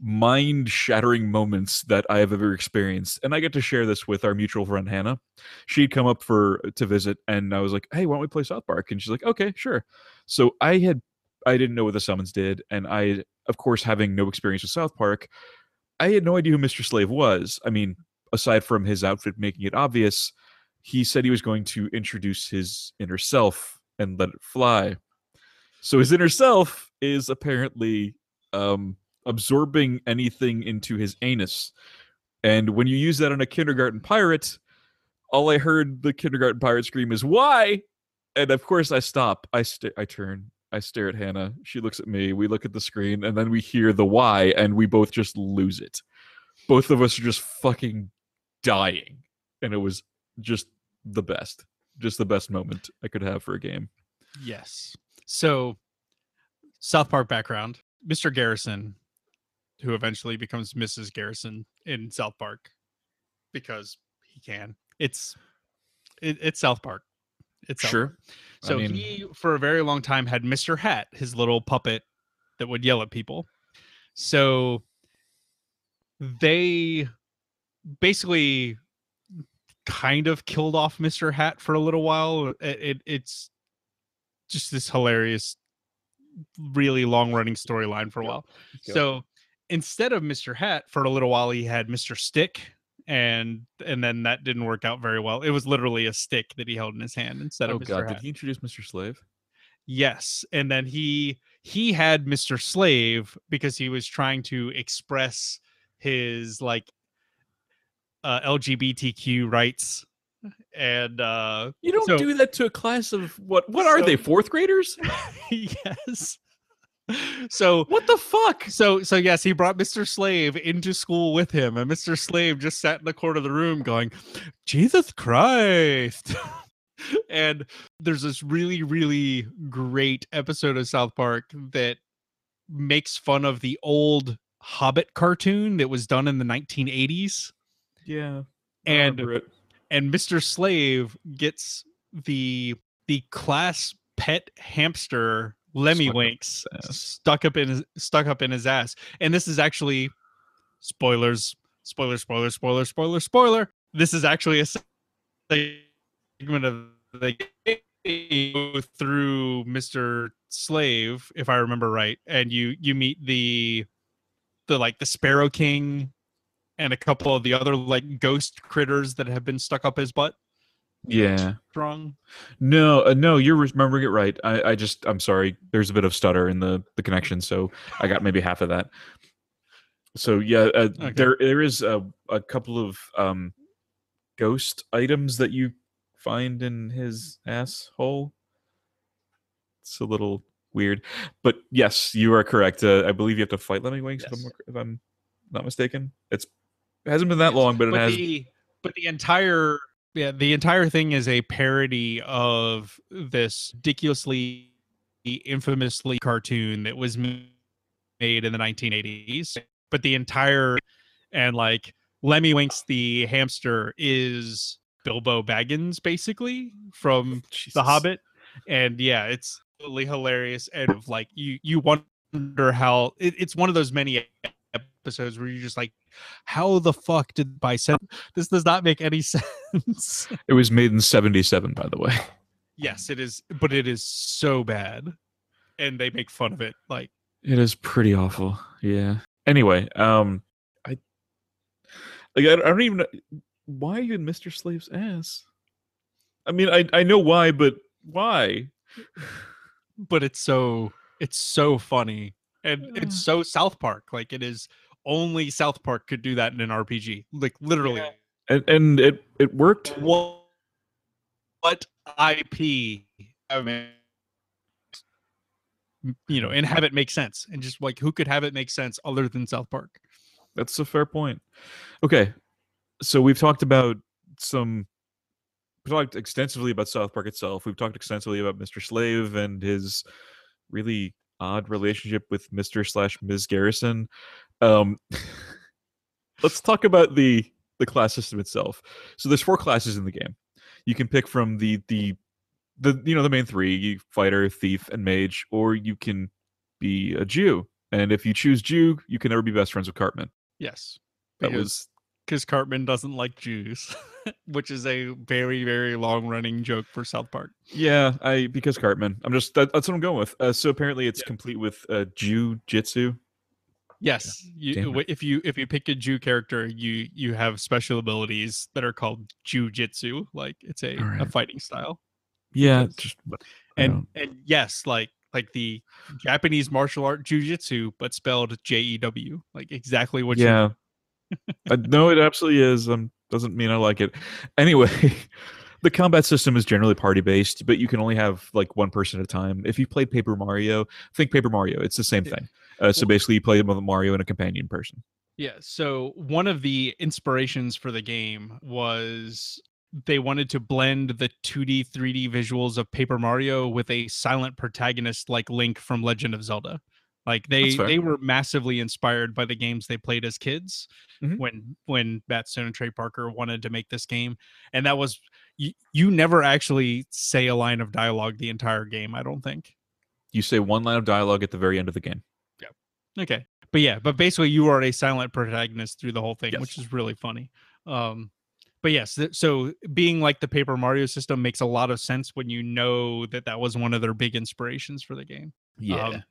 Speaker 2: mind shattering moments that I have ever experienced. And I get to share this with our mutual friend Hannah. She'd come up for to visit and I was like, "Hey, why don't we play South Park?" And she's like, "Okay, sure." So I had I didn't know what the summons did and I of course having no experience with South Park, I had no idea who Mr. Slave was. I mean, aside from his outfit making it obvious, he said he was going to introduce his inner self and let it fly. So his inner self is apparently um, absorbing anything into his anus. And when you use that on a kindergarten pirate, all I heard the kindergarten pirate scream is "Why?" And of course, I stop. I st- I turn. I stare at Hannah. She looks at me. We look at the screen, and then we hear the "Why," and we both just lose it. Both of us are just fucking dying, and it was just the best. Just the best moment I could have for a game.
Speaker 1: Yes. So South Park background. Mr. Garrison, who eventually becomes Mrs. Garrison in South Park because he can. It's it, it's South Park. It's South Park.
Speaker 2: I
Speaker 1: So
Speaker 2: mean-
Speaker 1: he, for a very long time, had Mr. Hat, his little puppet that would yell at people. So they basically kind of killed off Mr. Hat for a little while. It, it it's just this hilarious, really long running storyline for a while. So instead of Mr. Hat, for a little while he had Mr. Stick, and and then that didn't work out very well. It was literally a stick that he held in his hand instead
Speaker 2: Oh
Speaker 1: of Mr.
Speaker 2: god,
Speaker 1: Hat.
Speaker 2: did he introduce Mr. Slave?
Speaker 1: Yes, and then he he had Mr. Slave because he was trying to express his like uh LGBTQ rights and uh
Speaker 2: You don't
Speaker 1: So-
Speaker 2: do that to a class of what? What are
Speaker 1: So-
Speaker 2: they? Fourth graders?
Speaker 1: yes. So
Speaker 2: What the fuck?
Speaker 1: so so yes, he brought Mr. Slave into school with him, and Mr. Slave just sat in the corner of the room going, Jesus Christ. and there's this really, really great episode of South Park that makes fun of the old Hobbit cartoon that was done in the 1980s.
Speaker 2: Yeah,
Speaker 1: And and Mr. Slave gets the the class pet hamster Lemmy
Speaker 2: Stuck up
Speaker 1: Winks
Speaker 2: his
Speaker 1: stuck up in his stuck up in his ass. And this is actually spoilers, spoiler, spoiler, spoiler, spoiler, spoiler. This is actually a segment of the game through Mr. Slave, if I remember right, and you you meet the the like the Sparrow King and a couple of the other like ghost critters that have been stuck up his butt.
Speaker 2: Yeah.
Speaker 1: Wrong.
Speaker 2: No, uh, no, you're remembering it right. I, I just, I'm sorry. There's a bit of stutter in the the connection, so I got maybe half of that. So yeah, uh,
Speaker 1: Okay.
Speaker 2: there there is a, a couple of um, ghost items that you find in his asshole. It's a little weird, but yes, you are correct. Uh, I believe you have to fight Lemmiwinks if,
Speaker 1: Yes.
Speaker 2: I'm, if I'm not mistaken. It's it hasn't been that
Speaker 1: Yes,
Speaker 2: long, but it
Speaker 1: but
Speaker 2: has.
Speaker 1: the but the entire yeah the entire thing is a parody of this ridiculously infamously cartoon that was made in the 1980s but the entire and like Lemmiwinks the hamster is bilbo baggins basically from oh,
Speaker 2: the
Speaker 1: hobbit and yeah it's totally hilarious and of like you you wonder how it, it's one of those many episodes where you're just like how the fuck did by seven? this does not make any sense
Speaker 2: It was made in '77, by the way.
Speaker 1: yes it is but it is so bad and they make fun of it like
Speaker 2: It is pretty awful. Yeah. Anyway, um, I like I, I don't even know why are you in Mister Slave's ass. I mean, I I know why, but why?
Speaker 1: but it's so it's so funny and
Speaker 2: Yeah.
Speaker 1: it's so south park like it is only south park could do that in an rpg like literally
Speaker 2: And and it it worked.
Speaker 1: what what ip I mean, you know and have it make sense and just like who could have it make sense other than south park
Speaker 2: That's a fair point. Okay, so we've talked about some. We talked extensively about South Park itself. We've talked extensively about Mr. Slave and his really odd relationship with Mr. slash Ms. Garrison. Um, let's talk about the the class system itself. So there's four classes in the game. You can pick from the the the you know the main three: you fighter, thief, and mage, or you can be a Jew. And if you choose Jew, you can never be best friends with Cartman.
Speaker 1: yes
Speaker 2: That
Speaker 1: because
Speaker 2: was
Speaker 1: because cartman doesn't like jews which is a very very long running joke for south park
Speaker 2: yeah, I because Cartman. I'm just that, that's what I'm going with. Uh, so apparently it's
Speaker 1: Yeah.
Speaker 2: complete with uh, Jew Jitsu.
Speaker 1: Yes you,
Speaker 2: it.
Speaker 1: w- if you if you pick a jew character you you have special abilities that are called jujitsu like it's a, a fighting style
Speaker 2: Yeah, just
Speaker 1: and and yes like like the japanese martial art jujitsu but spelled j-e-w like exactly what you
Speaker 2: yeah. I, no, it absolutely is. Um, doesn't mean I like it. Anyway, the combat system is generally party based, but you can only have like one person at a time. If you played Paper Mario, think Paper Mario. It's the same thing. Uh, so basically, you play with Mario and a companion person.
Speaker 1: Yeah. So one of the inspirations for the game was they wanted to blend the 2D, 3D visuals of Paper Mario with a silent protagonist like Link from Legend of Zelda. Like they they were massively inspired by the games they played as kids
Speaker 2: Mhm.
Speaker 1: when when Matt Stone and Trey Parker wanted to make this game. And that was you, you never actually say a line of dialogue the entire game, I don't think.
Speaker 2: You say one line of dialogue at the very end of the game.
Speaker 1: Okay. But yeah, but basically you are a silent protagonist through the whole thing, which is really funny. Um but yes, th- so being like the Paper Mario system makes a lot of sense when you know that that was one of their big inspirations for the game. Um,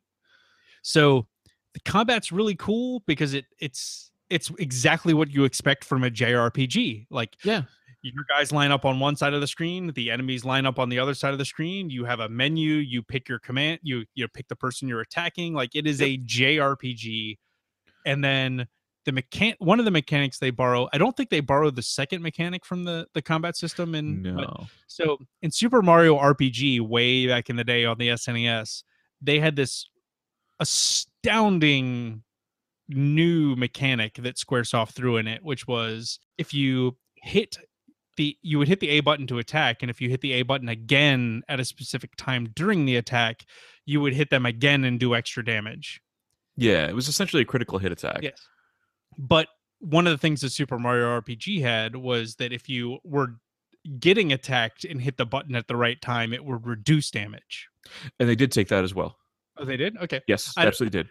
Speaker 1: so the combat's really cool because it it's it's exactly what you expect from a JRPG. Like
Speaker 2: yeah.
Speaker 1: Your guys line up on one side of the screen the enemies line up on the other side of the screen you have a menu you pick your command you you pick the person you're attacking like it is a jrpg and then the mechan one of the mechanics they borrow i don't think they borrow the second mechanic from the the combat system and
Speaker 2: No.
Speaker 1: so in super mario rpg way back in the day on the snes they had this astounding new mechanic that squaresoft threw in it which was if you hit the you would hit the a button to attack and if you hit the a button again at a specific time during the attack you would hit them again and do extra damage
Speaker 2: Yeah, it was essentially a critical hit attack.
Speaker 1: Yes. but one of the things that super mario rpg had was that if you were getting attacked and hit the button at the right time it would reduce damage
Speaker 2: And they did take that as well.
Speaker 1: oh they did okay
Speaker 2: Yes,
Speaker 1: I-
Speaker 2: absolutely did.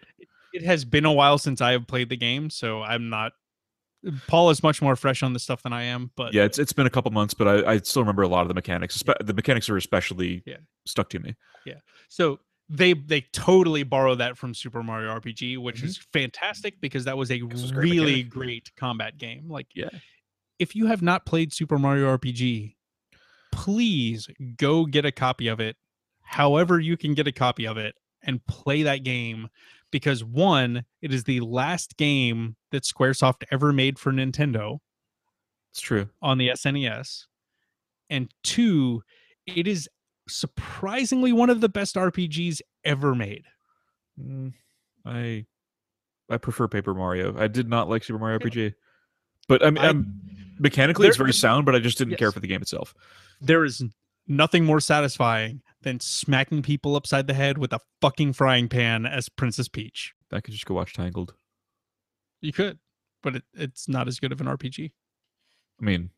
Speaker 1: it has been a while since I have played the game, so I'm not Paul is much more fresh on the stuff than I am, but
Speaker 2: yeah, it's it's been a couple months, but I, I still remember a lot of the mechanics. Espe- The mechanics are especially
Speaker 1: Yeah.
Speaker 2: stuck to me. Yeah.
Speaker 1: So they they totally borrow that from Super Mario RPG, which
Speaker 2: Mhm.
Speaker 1: is fantastic because that was a
Speaker 2: was a great
Speaker 1: really great combat game. Like,
Speaker 2: Yeah.
Speaker 1: if you have not played Super Mario RPG, please go get a copy of it, however you can get a copy of it, and play that game. Because one, it is the last game that SquareSoft ever made for Nintendo
Speaker 2: It's true.
Speaker 1: on the SNES. And two, it is surprisingly one of the best RPGs ever made.
Speaker 2: Mm, I I prefer Paper Mario. I did not like Super Mario
Speaker 1: Yeah.
Speaker 2: RPG, but I mean,
Speaker 1: I-
Speaker 2: um, mechanically it's very sound. But I just didn't care for the game itself.
Speaker 1: There is nothing more satisfying than smacking people upside the head with a fucking frying pan as Princess Peach.
Speaker 2: I could just go watch Tangled.
Speaker 1: You could, but it, it's not as good of an RPG.
Speaker 2: I mean,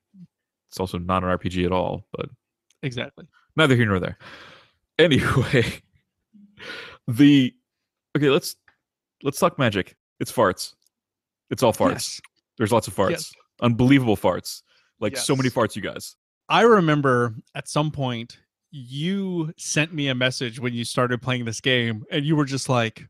Speaker 2: it's also not an RPG at all, but
Speaker 1: Exactly.
Speaker 2: neither here nor there. Anyway, the okay, let's let's talk magic. It's farts. It's all farts.
Speaker 1: Yes.
Speaker 2: There's lots of farts.
Speaker 1: Yes.
Speaker 2: Unbelievable farts. Like so many farts, you guys.
Speaker 1: I remember at some point you sent me a message when you started playing this game, and you were just like,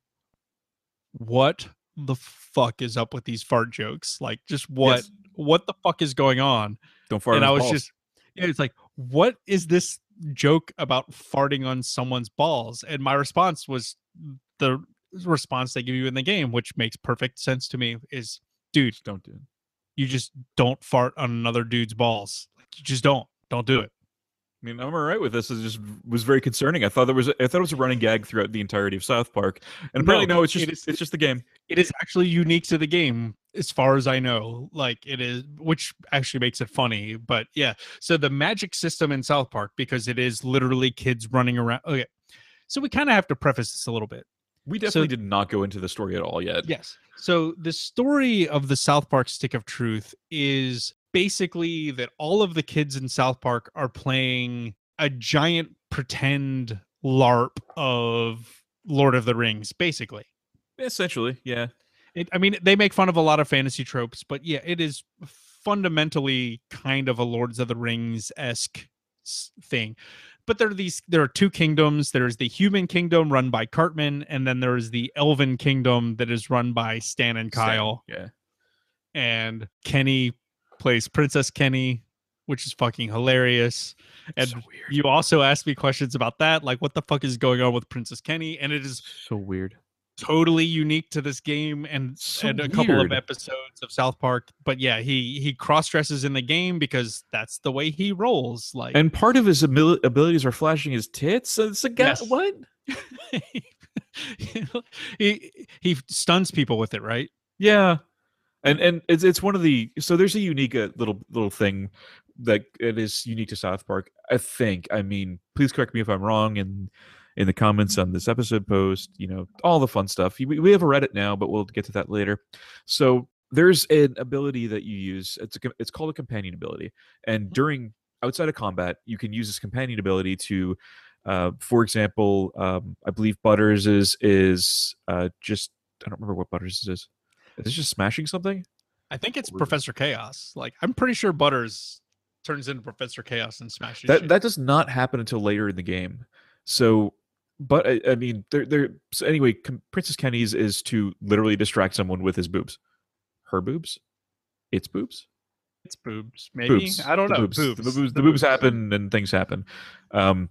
Speaker 1: "What the fuck is up with these fart jokes? Like, just what
Speaker 2: Yes.
Speaker 1: what the fuck is going on?"
Speaker 2: Don't fart.
Speaker 1: and I was
Speaker 2: balls.
Speaker 1: just, yeah, it's like, what is this joke about farting on someone's balls? And my response was the response they give you in the game, which makes perfect sense to me. Is dude,
Speaker 2: Just don't do it.
Speaker 1: you just don't fart on another dude's balls. Like, you just don't. Don't do it.
Speaker 2: I mean, I'm all right with this. It just was very concerning. I thought there was, I thought it was a running gag throughout the entirety of South Park, and apparently, no,
Speaker 1: No,
Speaker 2: it's just,
Speaker 1: it is-
Speaker 2: it's just the game.
Speaker 1: It is actually unique to the game, as far as I know. Like it is, which actually makes it funny. But yeah, so the magic system in South Park, because it is literally kids running around. Okay, so we kind of have to preface this a little bit.
Speaker 2: We definitely did not go into the story at all yet.
Speaker 1: Yes. So the story of the South Park Stick of Truth is basically that all of the kids in South Park are playing a giant pretend LARP of Lord of the Rings, basically.
Speaker 2: Essentially, yeah.
Speaker 1: It, I mean, they make fun of a lot of fantasy tropes, but yeah, it is fundamentally kind of a Lords of the Rings esque thing. But there are these. There are two kingdoms. There's the human kingdom run by Cartman, and then there is the Elven kingdom that is run by Stan and
Speaker 2: Stan,
Speaker 1: Kyle.
Speaker 2: Yeah.
Speaker 1: And Kenny plays Princess Kenny, which is fucking hilarious. And
Speaker 2: so
Speaker 1: you also asked me questions about that, like what the fuck is going on with Princess Kenny, and it is
Speaker 2: so weird.
Speaker 1: totally unique to this game and,
Speaker 2: So
Speaker 1: and a couple of episodes of South Park. But yeah, he he cross dresses in the game because that's the way he rolls. Like
Speaker 2: And part of his abil- abilities are flashing his tits. So it's a guy.
Speaker 1: Yes.
Speaker 2: What?
Speaker 1: he he stuns people with it, right?
Speaker 2: Yeah, and and it's it's one of the so there's a unique uh, little little thing that it is unique to South Park. I think. I mean, please correct me if I'm wrong. And in the comments on this episode post, you know, all the fun stuff. We, we have a Reddit now, but we'll get to that later. So there's an ability that you use. It's a, it's called a companion ability, and during outside of combat, you can use this companion ability to. Uh, for example, um, I believe Butters is is uh, just I don't remember what Butters is. Is this just smashing something?
Speaker 1: I think it's
Speaker 2: Weird.
Speaker 1: Professor Chaos. Like I'm pretty sure Butters turns into Professor Chaos and smashes
Speaker 2: That
Speaker 1: shit.
Speaker 2: that does not happen until later in the game. So, but I, I mean, there there. So anyway, Com- Princess Kenny's is to literally distract someone with his boobs, her boobs, its boobs,
Speaker 1: it's boobs. Maybe
Speaker 2: boobs.
Speaker 1: I don't
Speaker 2: the
Speaker 1: know.
Speaker 2: Boobs.
Speaker 1: Boobs.
Speaker 2: The boobs. The boobs happen and things happen. Um,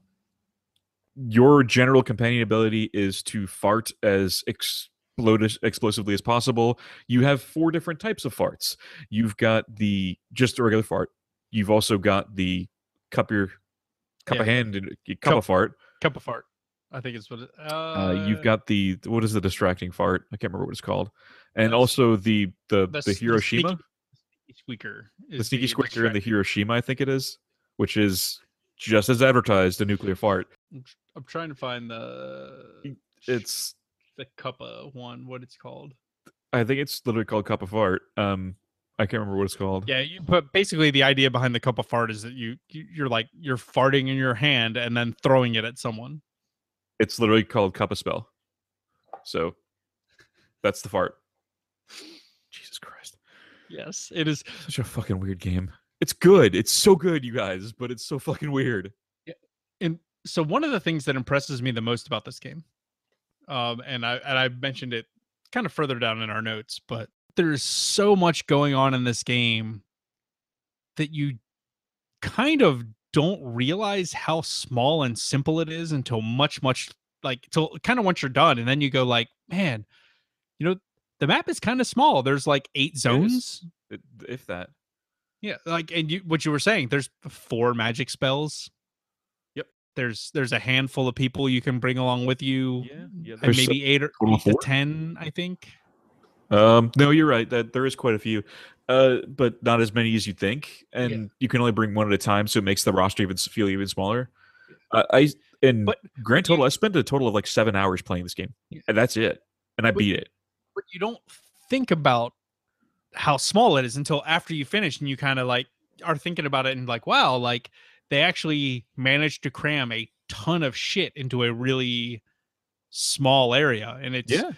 Speaker 2: your general companion ability is to fart as explode explosively as possible. You have four different types of farts. You've got the just a regular fart. You've also got the cup your cup
Speaker 1: Yeah.
Speaker 2: of hand and cup
Speaker 1: Cup-
Speaker 2: of fart.
Speaker 1: Cup of fart. I think it's what. It, uh,
Speaker 2: Uh, you've got the what is the distracting fart? I can't remember what it's called. And also the the
Speaker 1: the
Speaker 2: the Hiroshima,
Speaker 1: sneaky squeaker.
Speaker 2: the sneaky squeaker and the. Hiroshima, I think it is, which is just as advertised a nuclear fart.
Speaker 1: I'm trying to find the
Speaker 2: It's
Speaker 1: the cuppa one. What it's called?
Speaker 2: I think it's literally called cup of fart. Um, I can't remember what it's called.
Speaker 1: Yeah, you, but basically the idea behind the cup of fart is that you you- you're like you're farting in your hand and then throwing it at someone.
Speaker 2: It's literally called cup of spell. So that's the fart. Jesus Christ.
Speaker 1: Yes, it is.
Speaker 2: Such a fucking weird game. It's good. It's so good, you guys, but it's so fucking weird. Yeah.
Speaker 1: And so one of the things that impresses me the most about this game, um, and I and I mentioned it kind of further down in our notes, but there's so much going on in this game that you kind of don't realize how small and simple it is until much much like till kind of once you're done and then you go like man you know the map is kind of small there's like eight zones
Speaker 2: If that.
Speaker 1: yeah like and you what you were saying there's four magic spells. There's there's a handful of people you can bring along with you
Speaker 2: Yeah, yeah.
Speaker 1: and maybe eight or eight to ten i think
Speaker 2: Um, no, you're right. That there is quite a few, uh, but not as many as you think, and you can only bring one at a time, so it makes the roster even feel even smaller. Uh, I and
Speaker 1: But
Speaker 2: grand
Speaker 1: you-
Speaker 2: total, I spent a total of like seven hours playing this game,
Speaker 1: Yeah.
Speaker 2: and that's it, and I
Speaker 1: But-
Speaker 2: beat it.
Speaker 1: but you don't think about how small it is until after you finish and you kind of like are thinking about it and like wow like they actually managed to cram a ton of shit into a really small area and it's
Speaker 2: Yeah,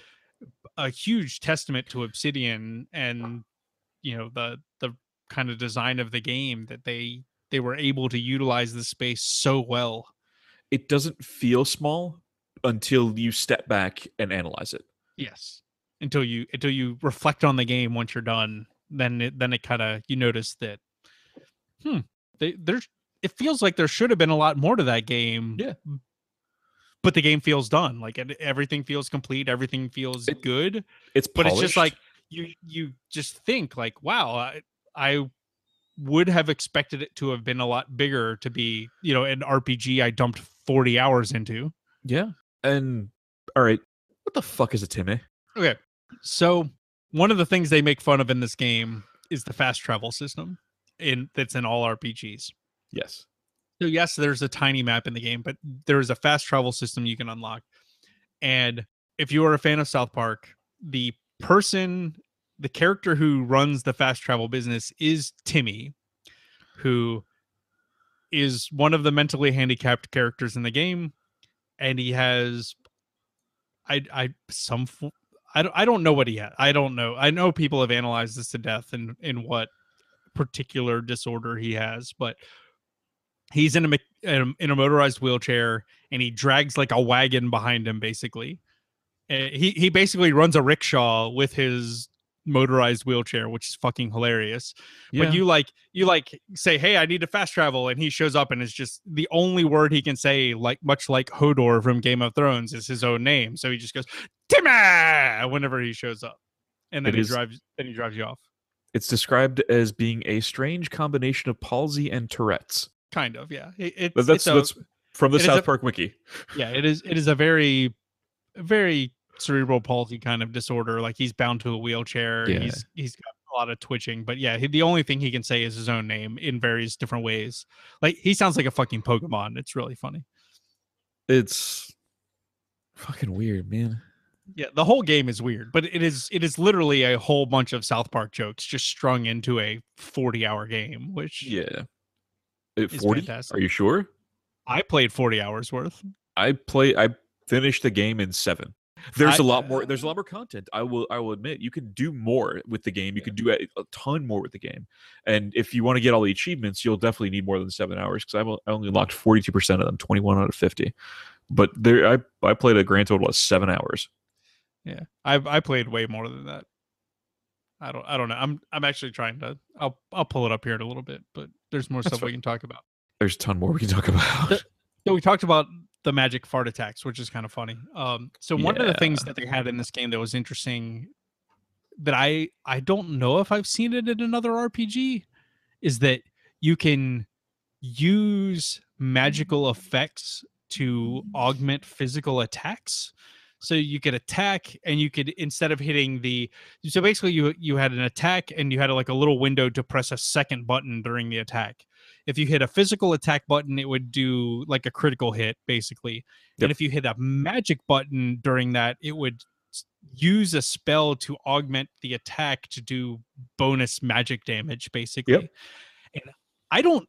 Speaker 1: a huge testament to obsidian and you know the the kind of design of the game that they they were able to utilize the space so well
Speaker 2: it doesn't feel small until you step back and analyze it.
Speaker 1: Yes. Until you until you reflect on the game once you're done, then it then it kind of you notice that hmm, they there's it feels like there should have been a lot more to that game.
Speaker 2: Yeah.
Speaker 1: But the game feels done. Like everything feels complete, everything feels
Speaker 2: It-
Speaker 1: good,
Speaker 2: It's
Speaker 1: but it's just like you you just think like wow, I, I would have expected it to have been a lot bigger to be, you know, an RPG I dumped 40 hours into.
Speaker 2: yeah, and all right, what the fuck is a Timmy?
Speaker 1: Okay. So one of the things they make fun of in this game is the fast travel system in that's in all RPGs.
Speaker 2: Yes,
Speaker 1: So yes, there's a tiny map in the game, but there is a fast travel system you can unlock. And if you are a fan of South Park, the person, the character who runs the fast travel business is Timmy, who is one of the mentally handicapped characters in the game, and he has, I, I, some, I don't, I don't know what he had. I don't know. I know people have analyzed this to death and in what particular disorder he has, but he's in a, in a motorized wheelchair and he drags like a wagon behind him basically. Uh, he he basically runs a rickshaw with his motorized wheelchair which is fucking hilarious.
Speaker 2: Yeah.
Speaker 1: but you like you like say hey i need to fast travel and he shows up and it's just the only word he can say like much like hodor from game of thrones is his own name. So he just goes timmy! whenever he shows up. And then
Speaker 2: It
Speaker 1: he
Speaker 2: is-
Speaker 1: drives then he drives you off.
Speaker 2: It's described as being a strange combination of palsy and Tourette's.
Speaker 1: Kind of yeah It- it's,
Speaker 2: that's
Speaker 1: it's a-
Speaker 2: that's from the South
Speaker 1: a-
Speaker 2: Park wiki.
Speaker 1: yeah it is it is a very very cerebral palsy kind of disorder like he's bound to a wheelchair
Speaker 2: Yeah.
Speaker 1: he's he's got a lot of twitching but yeah he, the only thing he can say is his own name in various different ways like he sounds like a fucking pokemon it's really funny
Speaker 2: It's fucking weird, man.
Speaker 1: yeah the whole game is weird but it is it is literally a whole bunch of south park jokes just strung into a 40 hour game which
Speaker 2: Yeah. At
Speaker 1: It's
Speaker 2: 40?
Speaker 1: fantastic.
Speaker 2: Are you sure?
Speaker 1: i played 40 hours worth
Speaker 2: I play I finished the game in 7. There's
Speaker 1: I-
Speaker 2: a lot more there's a lot more content. I will I will admit you can do more with the game. You
Speaker 1: Yeah.
Speaker 2: can do a, a ton more with the game. And if you want to get all the achievements, you'll definitely need more than 7 hours cuz I only locked 42% of them, 21 out of 50. But there I I played a grand total of 7 hours.
Speaker 1: Yeah, I I played way more than that. I don't I don't know. I'm I'm actually trying to. I'll I'll pull it up here in a little bit, but there's more
Speaker 2: That's
Speaker 1: stuff we can talk about.
Speaker 2: There's a ton more we can talk about.
Speaker 1: So we talked about the magic fart attacks, which is kind of funny. Um, so one of the things that they had in this game that was interesting that I I don't know if I've seen it in another RPG is that you can use magical effects to augment physical attacks. So you could attack and you could instead of hitting the so basically you you had an attack and you had like a little window to press a second button during the attack. If you hit a physical attack button, it would do like a critical hit basically.
Speaker 2: Yep.
Speaker 1: And if you hit a magic button during that, it would use a spell to augment the attack to do bonus magic damage basically. yep. And I don't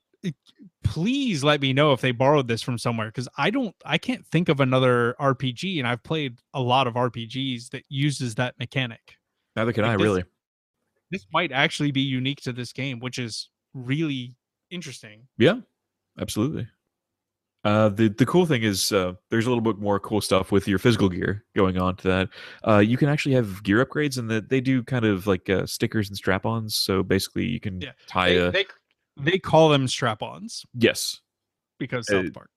Speaker 1: please let me know if they borrowed this from somewhere because I don't I can't think of another RPG and I've played a lot of RPGs that uses that mechanic.
Speaker 2: Neither can
Speaker 1: Like
Speaker 2: I
Speaker 1: this-
Speaker 2: really.
Speaker 1: this might actually be unique to this game, which is really interesting.
Speaker 2: Yeah, absolutely. Uh, the the cool thing is uh, there's a little bit more cool stuff with your physical gear going on to that. Uh, you can actually have gear upgrades, and that they do kind of like uh, stickers and strap-ons. So basically, you can
Speaker 1: Yeah,
Speaker 2: tie
Speaker 1: They,
Speaker 2: a
Speaker 1: they they call them strap-ons
Speaker 2: yes,
Speaker 1: because
Speaker 2: Uh,
Speaker 1: South Park.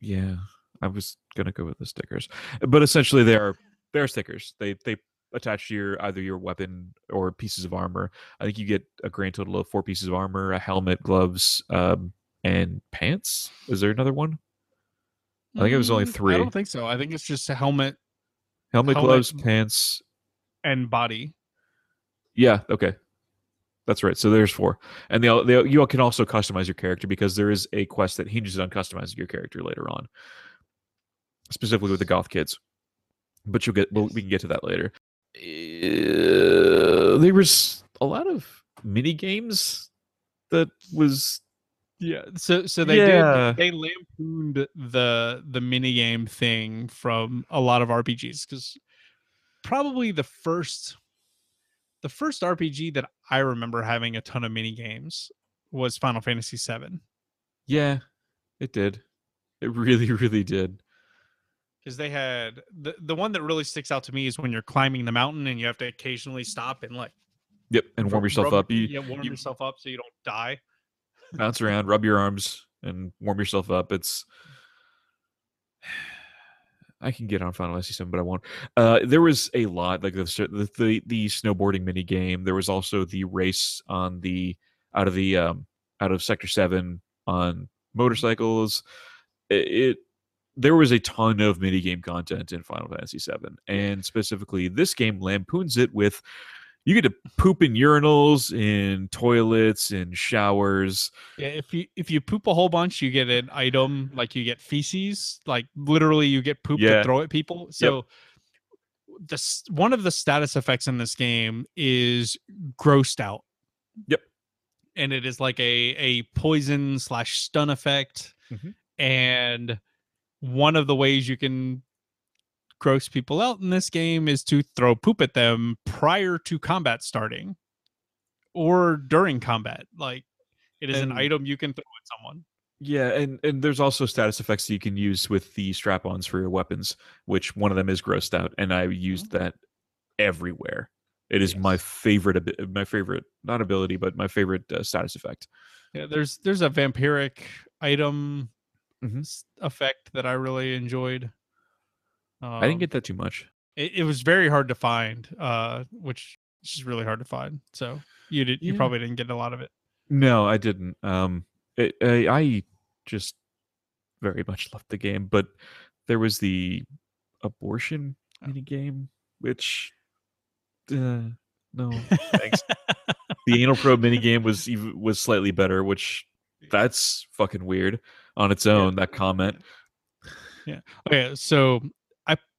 Speaker 2: yeah. I was gonna go with the stickers, but essentially they are they are stickers. They they attach to your either your weapon or pieces of armor. I think you get a grand total of four pieces of armor, a helmet, gloves, um, and pants. Is there another one? I think it was only
Speaker 1: Mm, I
Speaker 2: three.
Speaker 1: don't think so. I think it's just a helmet
Speaker 2: Helmet,
Speaker 1: Helmet,
Speaker 2: gloves, pants.
Speaker 1: and body.
Speaker 2: Yeah, okay. That's right. So there's four, and they, they you all can also customize your character because there is a quest that hinges on customizing your character later on, specifically with the goth kids. But you'll get we'll, we can get to that later. Uh, there was a lot of mini games that was
Speaker 1: Yeah. So so they
Speaker 2: Yeah.
Speaker 1: did they lampooned the the mini game thing from a lot of RPGs because probably the first the first RPG that I remember having a ton of mini games was Final Fantasy VII
Speaker 2: yeah, it did, it really really did.
Speaker 1: because they had the the one that really sticks out to me is when you're climbing the mountain and you have to occasionally stop and like
Speaker 2: Yep, and warm yourself
Speaker 1: rub-
Speaker 2: up. You
Speaker 1: yeah, warm
Speaker 2: you-
Speaker 1: yourself up so you don't die.
Speaker 2: bounce around, rub your arms, and warm yourself up. It's I can get on Final Fantasy VII, but I won't. Uh, there was a lot like the, the the the snowboarding mini game. There was also the race on the out of the um out of Sector Seven on motorcycles. It, it there was a ton of mini game content in Final Fantasy VII, and specifically this game lampoons it with you get to poop in urinals, in toilets, in showers.
Speaker 1: Yeah, if you if you poop a whole bunch, you get an item like you get feces, like literally you get poop
Speaker 2: Yeah.
Speaker 1: to throw at people. So this one of the status effects in this game is grossed out.
Speaker 2: Yep.
Speaker 1: And it is like a a poison slash stun effect.
Speaker 2: Mhm.
Speaker 1: And one of the ways you can gross people out in this game is to throw poop at them prior to combat starting or during combat. Like it is
Speaker 2: And-
Speaker 1: an item you can throw at someone.
Speaker 2: Yeah, and and there's also status effects that you can use with the strap-ons for your weapons, which one of them is grossed out, and I used that everywhere. It is my favorite, my favorite, not ability, but my favorite uh, status effect.
Speaker 1: Yeah, there's there's a vampiric item
Speaker 2: Mhm.
Speaker 1: effect that I really enjoyed.
Speaker 2: I didn't
Speaker 1: Um,
Speaker 2: get that too much.
Speaker 1: it, it was very hard to find, uh, which is really hard to find. So you did you probably didn't get a lot of it.
Speaker 2: No, I didn't. Um, it, I, I just very much loved the game, but there was the abortion
Speaker 1: Oh.
Speaker 2: mini game, which uh, no, thanks. the anal probe mini game was even was slightly better, which that's fucking weird on its own. That comment. Yeah.
Speaker 1: Okay, so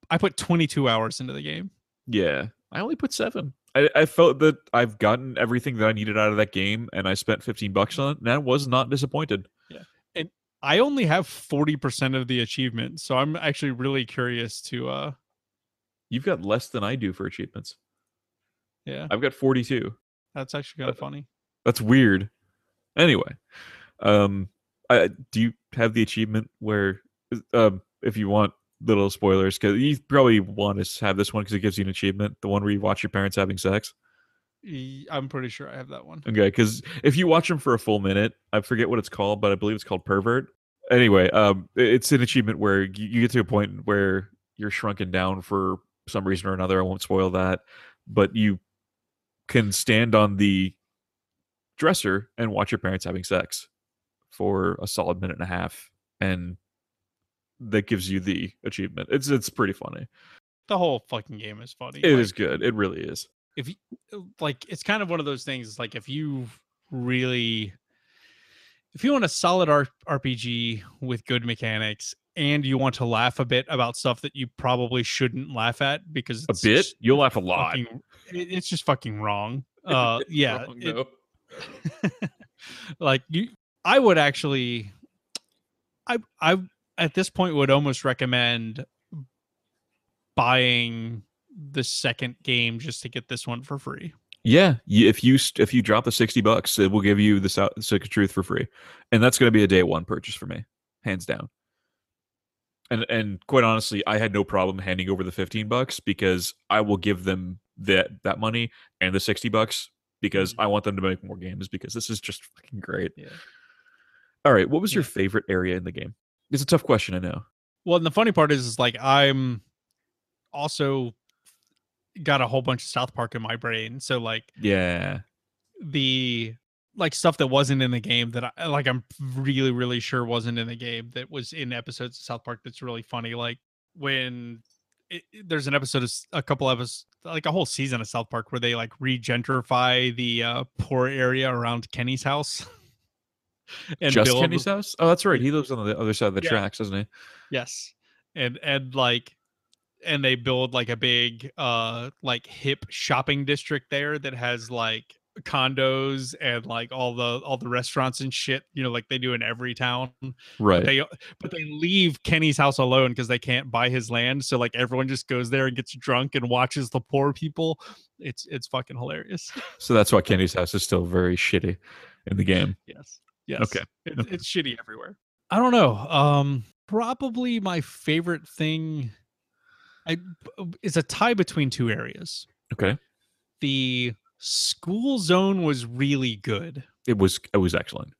Speaker 1: I put 22 hours into the game.
Speaker 2: Yeah, I only put seven. I, I felt that I've gotten everything that I needed out of that game, and I spent fifteen bucks on it, and I was not disappointed.
Speaker 1: Yeah, and I only have 40% of the achievement, so I'm actually really curious to uh
Speaker 2: You've got less than I do for achievements.
Speaker 1: yeah,
Speaker 2: I've got forty-two.
Speaker 1: that's actually kind of funny.
Speaker 2: That's weird. Anyway, um, I, do you have the achievement where, um, if you want little spoilers, because you probably want to have this one because it gives you an achievement, the one where you watch your parents having sex.
Speaker 1: I'm pretty sure I have that one.
Speaker 2: Okay, because if you watch them for a full minute, I forget what it's called, but I believe it's called pervert. Anyway, um, it's an achievement where you, you get to a point where you're shrunken down for some reason or another. I won't spoil that, but you can stand on the dresser and watch your parents having sex for a solid minute and a half, and that gives you the achievement. It's it's pretty funny.
Speaker 1: The whole fucking game is funny.
Speaker 2: It is
Speaker 1: like-
Speaker 2: good. It really is.
Speaker 1: if you like it's kind of one of those things it's like if you really if you want a solid R- rpg with good mechanics and you want to laugh a bit about stuff that you probably shouldn't laugh at because
Speaker 2: A bit. You'll laugh a lot.
Speaker 1: fucking, it- it's just fucking wrong uh yeah
Speaker 2: Wrong,
Speaker 1: it- like you i would actually i i at this point would almost recommend buying the second game just to get this one for free
Speaker 2: Yeah, if you if you drop the sixty bucks, it will give you the Stick of Truth for free, and that's going to be a day one purchase for me, hands down. And and quite honestly, I had no problem handing over the fifteen bucks because I will give them that that money and the sixty bucks because
Speaker 1: Mhm.
Speaker 2: I want them to make more games because this is just fucking great.
Speaker 1: Yeah.
Speaker 2: All right, what was your favorite area in the game? It's a tough question, I know.
Speaker 1: Well, and the funny part is, is like I'm also got a whole bunch of South Park in my brain. So like
Speaker 2: Yeah,
Speaker 1: the like stuff that wasn't in the game that I like I'm really really sure wasn't in the game that was in episodes of South Park that's really funny. Like when it, there's an episode of a couple episodes like a whole season of South Park where they like regentrify the uh, poor area around Kenny's house. and
Speaker 2: just
Speaker 1: build-
Speaker 2: Kenny's house. Oh, that's right. He lives on the other side of the
Speaker 1: Yeah.
Speaker 2: tracks, doesn't he?
Speaker 1: Yes. And and like and they build like a big uh like hip shopping district there that has like condos and like all the all the restaurants and shit, you know, like they do in every town.
Speaker 2: Right.
Speaker 1: They but they leave Kenny's house alone because they can't buy his land. So like everyone just goes there and gets drunk and watches the poor people. It's it's fucking hilarious.
Speaker 2: So that's why Kenny's house is still very shitty in the game.
Speaker 1: Yes. Yes.
Speaker 2: Okay,
Speaker 1: It's,
Speaker 2: okay.
Speaker 1: it's shitty everywhere. I don't know. Um, probably my favorite thing. I is a tie between two areas.
Speaker 2: Okay.
Speaker 1: The school zone was really good,
Speaker 2: It was it was excellent.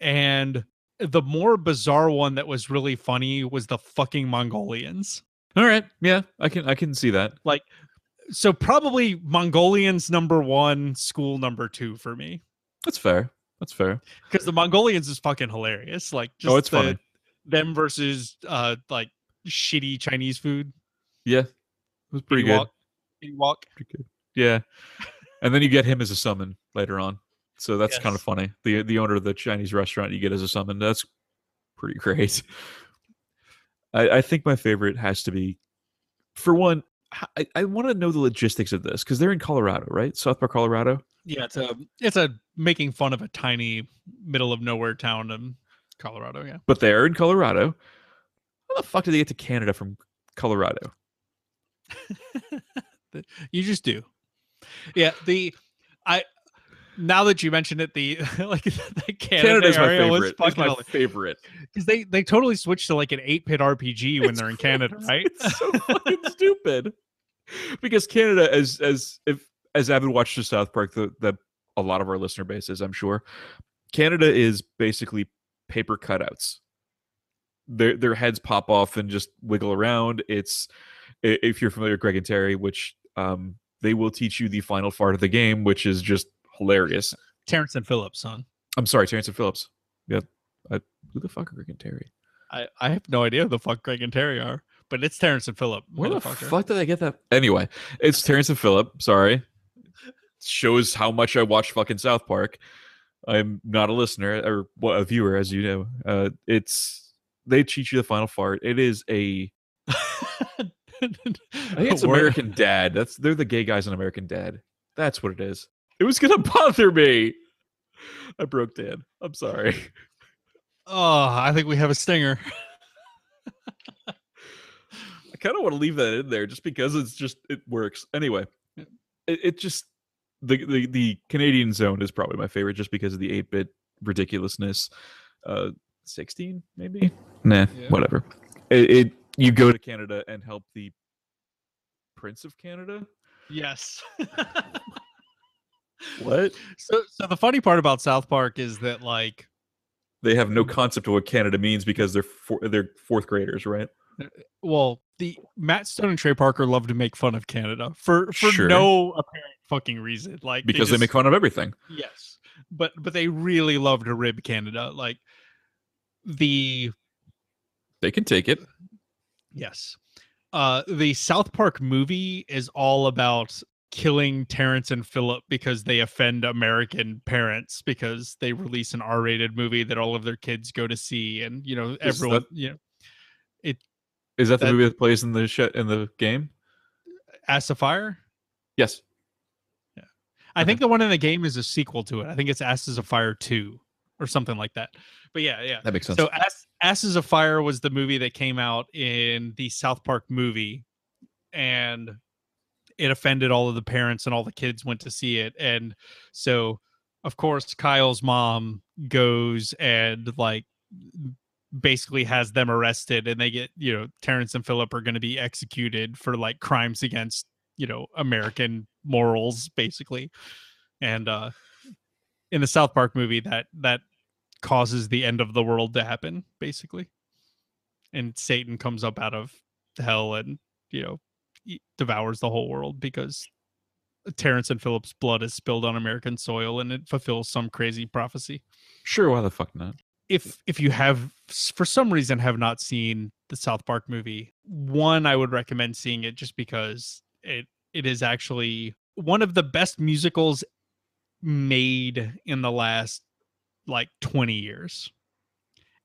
Speaker 1: and the more bizarre one that was really funny was the fucking Mongolians.
Speaker 2: All right. Yeah, I can I can see that.
Speaker 1: Like so probably Mongolians number one, school number two for me.
Speaker 2: That's fair. That's fair.
Speaker 1: because the Mongolians is fucking hilarious. Like, just
Speaker 2: oh, it's
Speaker 1: the-
Speaker 2: funny.
Speaker 1: Them versus uh like shitty Chinese food.
Speaker 2: Yeah. It was pretty good.
Speaker 1: Ewok- Ewok.
Speaker 2: Pretty good. Yeah. and then you get him as a summon later on. So that's kind of funny. The the owner of the Chinese restaurant you get as a summon. That's pretty great. I, I think my favorite has to be for one, I, I want to know the logistics of this because they're in Colorado, right? South Park, Colorado.
Speaker 1: Yeah, it's a it's a making fun of a tiny middle of nowhere town in Colorado. Yeah.
Speaker 2: But they're in Colorado. How the fuck did they get to Canada from Colorado?
Speaker 1: You just do. Yeah, the I now that you mentioned it, the like the Canada
Speaker 2: Canada's my
Speaker 1: area was
Speaker 2: favorite. It's
Speaker 1: fucking
Speaker 2: my favorite.
Speaker 1: because they they totally switched to like an eight bit RPG when
Speaker 2: It's
Speaker 1: they're in Canada, right?
Speaker 2: It's so fucking stupid. Because Canada, as as if as avid watched to South Park, the the a lot of our listener base is, I'm sure, Canada is basically paper cutouts. Their their heads pop off and just wiggle around. It's if you're familiar with Greg and Terry, which um they will teach you the final part of the game, which is just hilarious.
Speaker 1: Terrence and Phillips, son.
Speaker 2: I'm sorry, Terrence and Phillips. Yeah, I, who the fuck are Greg and Terry?
Speaker 1: I, I have no idea who the fuck Greg and Terry are, but it's Terrence and Phillip.
Speaker 2: Where the fuck did I get that? Anyway, it's Terrence and Phillip. Sorry. Shows how much I watch fucking South Park. I'm not a listener or well, a viewer, as you know. Uh, it's they teach you the final fart. It is a I think it's American Dad. That's they're the gay guys in American Dad. That's what it is. It was gonna bother me. I broke Dan. I'm sorry.
Speaker 1: Oh, I think we have a stinger.
Speaker 2: I kind of want to leave that in there just because it's just it works. Anyway, it, it just the, the the Canadian zone is probably my favorite just because of the 8-bit ridiculousness. Uh 16 maybe? Nah,
Speaker 1: Yeah.
Speaker 2: whatever. It, it you go to Canada and help the Prince of Canada?
Speaker 1: Yes.
Speaker 2: What?
Speaker 1: so, so the funny part about South Park is that like
Speaker 2: They have no concept of what Canada means because they're four, they're fourth graders, right?
Speaker 1: Well, the Matt Stone and Trey Parker love to make fun of Canada for for
Speaker 2: Sure.
Speaker 1: no apparent fucking reason. Like
Speaker 2: Because they,
Speaker 1: just-
Speaker 2: make fun of everything.
Speaker 1: yes, but but they really love to rib Canada. Like the
Speaker 2: They can take it.
Speaker 1: yes, uh, the South Park movie is all about killing Terrence and Philip because they offend American parents because they release an R-rated movie that all of their kids go to see, and you know everyone,
Speaker 2: that-
Speaker 1: you know,
Speaker 2: Is that the
Speaker 1: That-
Speaker 2: movie that plays in the sh- in the game?
Speaker 1: Ass of Fire.
Speaker 2: Yes.
Speaker 1: Yeah, I
Speaker 2: Okay.
Speaker 1: think the one in the game is a sequel to it. I think it's Asses of Fire 2 or something like that. But yeah, yeah.
Speaker 2: That makes sense.
Speaker 1: So Ass- Asses of Fire was the movie that came out in the South Park movie and it offended all of the parents and all the kids went to see it and so of course Kyle's mom goes and like basically has them arrested and they get you know Terrence and Philip are going to be executed for like crimes against you know American morals basically and uh in the South Park movie that that causes the end of the world to happen basically and Satan comes up out of hell and you know devours the whole world because Terrence and Philip's blood is spilled on American soil and it fulfills some crazy prophecy.
Speaker 2: Sure, why the fuck not?
Speaker 1: If if you have for some reason have not seen the South Park movie, one I would recommend seeing it just because it it is actually one of the best musicals made in the last like 20 years.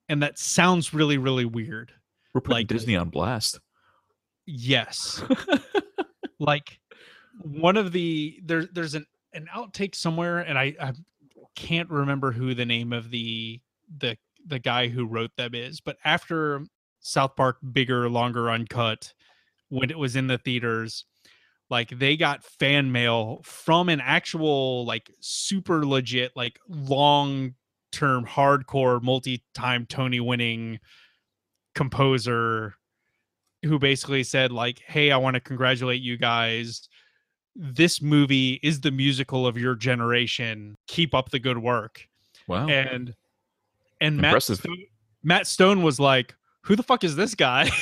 Speaker 1: And that sounds really really weird.
Speaker 2: We're putting
Speaker 1: Like-
Speaker 2: Disney on blast.
Speaker 1: Yes. like one of the there there's an an outtake somewhere and I, I can't remember who the name of the the the guy who wrote them is but after south park bigger longer uncut when it was in the theaters like they got fan mail from an actual like super legit like long term hardcore multi-time tony winning composer who basically said like hey i want to congratulate you guys. This movie is the musical of your generation. Keep up the good work.
Speaker 2: Wow.
Speaker 1: and and Matt Stone, Matt Stone was like who the fuck is this guy?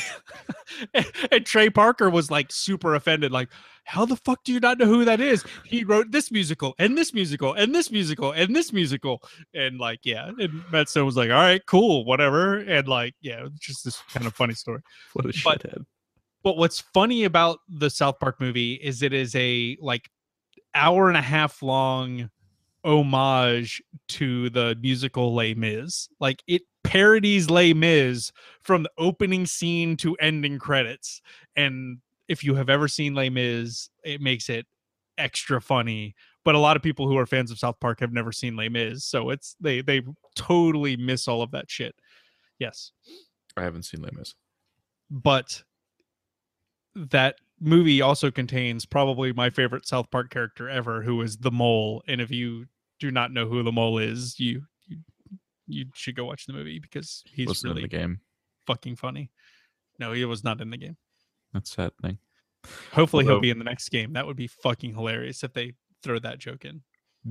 Speaker 1: And, and Trey Parker was like super offended like how the fuck do you not know who that is? He wrote this musical and this musical and this musical and this musical. And like yeah and Matt Stone was like all right cool whatever. And like yeah just this kind of funny story.
Speaker 2: What a
Speaker 1: but-
Speaker 2: shithead.
Speaker 1: but what's funny about the South Park movie is it is a like hour and a half long homage to the musical Les Mis. Like it parodies Les Mis from the opening scene to ending credits. And if you have ever seen Les Mis, it makes it extra funny. But a lot of people who are fans of South Park have never seen Les Mis, so it's they they totally miss all of that shit. Yes
Speaker 2: I haven't seen Les Mis.
Speaker 1: but that movie also contains probably my favorite South Park character ever, who is the mole. And if you do not know who the mole is, you you, you should go watch the movie because he's
Speaker 2: Wasn't
Speaker 1: really
Speaker 2: in the game.
Speaker 1: fucking funny. No, he was not in the game.
Speaker 2: That's sad thing.
Speaker 1: Hopefully, he'll be in the next game. That would be fucking hilarious if they throw that joke in.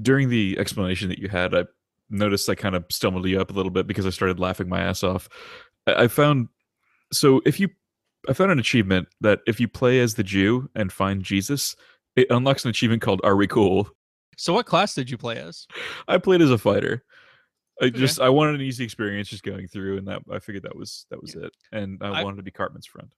Speaker 2: During the explanation that you had, I noticed I kind of stumbled you up a little bit because I started laughing my ass off. I, I found so if you I found an achievement that if you play as the Jew and find Jesus, it unlocks an achievement called Are We Cool?
Speaker 1: So, what class did you play as?
Speaker 2: I played as a fighter. I
Speaker 1: Okay.
Speaker 2: just I wanted an easy experience just going through, and that I figured that was that was it. And I,
Speaker 1: I-
Speaker 2: wanted to be Cartman's friend.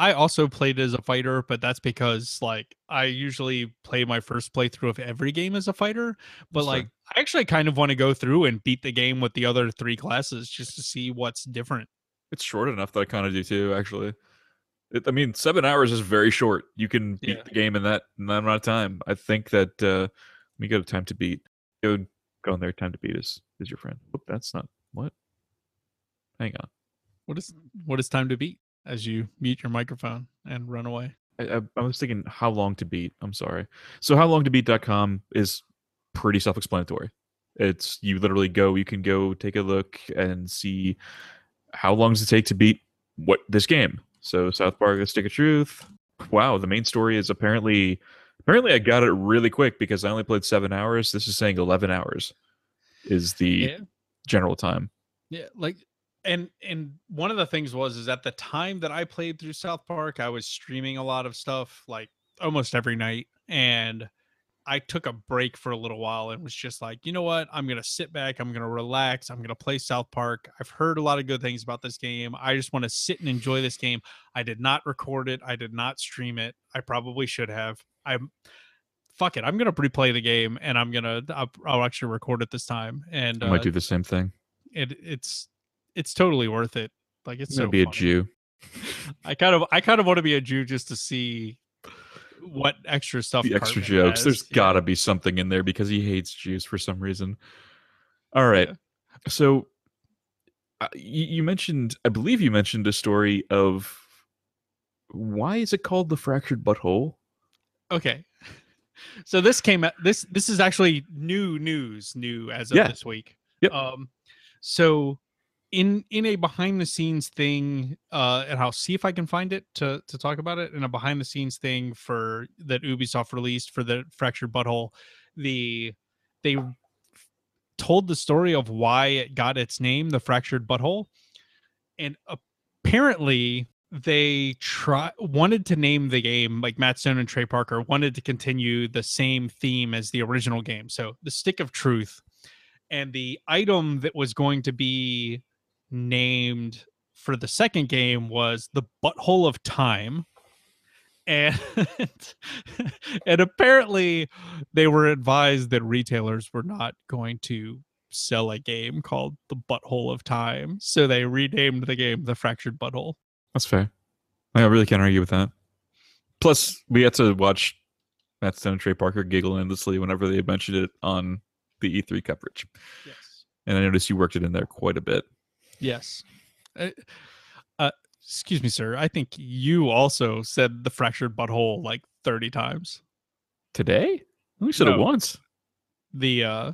Speaker 1: I also played as a fighter, but that's because like I usually play my first playthrough of every game as a fighter. But
Speaker 2: That's fair.
Speaker 1: like I actually kind of want to go through and beat the game with the other three classes just to see what's different.
Speaker 2: It's short enough that I kind of do too. Actually, it, I mean, seven hours is very short. You can beat
Speaker 1: Yeah.
Speaker 2: the game in that in that amount of time. I think that uh, we go to time to beat. Go go in there. Time to beat is is your friend. Oop, that's not what. Hang on.
Speaker 1: What is what is time to beat as you mute your microphone and run away?
Speaker 2: I, I, I was thinking how long to beat. I'm sorry. So how long to beat.com is pretty self-explanatory. It's you literally go, you can go take a look and see how long does it take to beat what this game. So South Park: The Stick of Truth. Wow, the main story is apparently apparently I got it really quick because I only played seven hours. This is saying eleven hours is the
Speaker 1: Yeah.
Speaker 2: general time.
Speaker 1: Yeah, like and and one of the things was is at the time that I played through South Park, I was streaming a lot of stuff like almost every night and I took a break for a little while and was just like, you know what? I'm going to sit back, I'm going to relax, I'm going to play South Park. I've heard a lot of good things about this game. I just want to sit and enjoy this game. I did not record it, I did not stream it. I probably should have. I'm fuck it. I'm to replay the game and I'm to I'll, I'll actually record it this time and
Speaker 2: I
Speaker 1: uh,
Speaker 2: might do the same thing.
Speaker 1: it it's it's totally worth it. Like it's
Speaker 2: gonna
Speaker 1: so
Speaker 2: be a. Jew.
Speaker 1: I kind of I kind of want to be a Jew just to see what extra stuff
Speaker 2: the extra
Speaker 1: Cartman
Speaker 2: jokes. There's
Speaker 1: has. Yeah.
Speaker 2: gotta be something in there because he hates Jews for some reason. All right.
Speaker 1: Yeah.
Speaker 2: So uh, you, you mentioned, I believe you mentioned a story of why is it called the fractured butthole?
Speaker 1: Okay. So this came out this this is actually new news, new as of
Speaker 2: Yeah.
Speaker 1: this week.
Speaker 2: Yep.
Speaker 1: Um so in in a behind the scenes thing, uh and I'll see if I can find it to to talk about it in a behind the scenes thing for that Ubisoft released for the fractured butthole, the they told the story of why it got its name, the fractured butthole. And apparently they try wanted to name the game like Matt Stone and Trey Parker wanted to continue the same theme as the original game. So the stick of truth and the item that was going to be named for the second game was the butthole of time. And and apparently they were advised that retailers were not going to sell a game called the butthole of time. So they renamed the game the fractured butthole.
Speaker 2: That's fair. I really can't argue with that. Plus, we had to watch Matt Stone and Trey Parker giggle endlessly whenever they mentioned it on the E3 coverage.
Speaker 1: Yes.
Speaker 2: And I noticed you worked it in there quite a bit.
Speaker 1: Yes. Uh, uh, excuse me, sir. I think you also said the fractured butthole like 30 times.
Speaker 2: Today? We said it once.
Speaker 1: The uh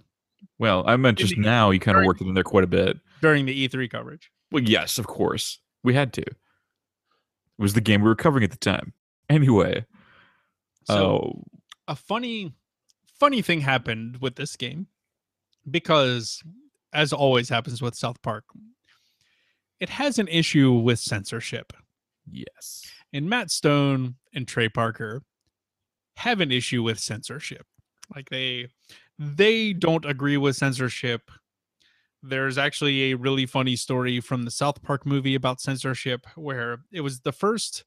Speaker 2: Well, I meant just
Speaker 1: the-
Speaker 2: now you kind of worked it in there quite a bit.
Speaker 1: during the E3 coverage.
Speaker 2: Well, yes, of course. We had to. It was the game we were covering at the time. Anyway.
Speaker 1: So
Speaker 2: oh,
Speaker 1: a funny funny thing happened with this game because as always happens with South Park it has an issue with censorship
Speaker 2: yes.
Speaker 1: and Matt Stone and Trey Parker have an issue with censorship like they they don't agree with censorship there's actually a really funny story from the South Park movie about censorship where it was the first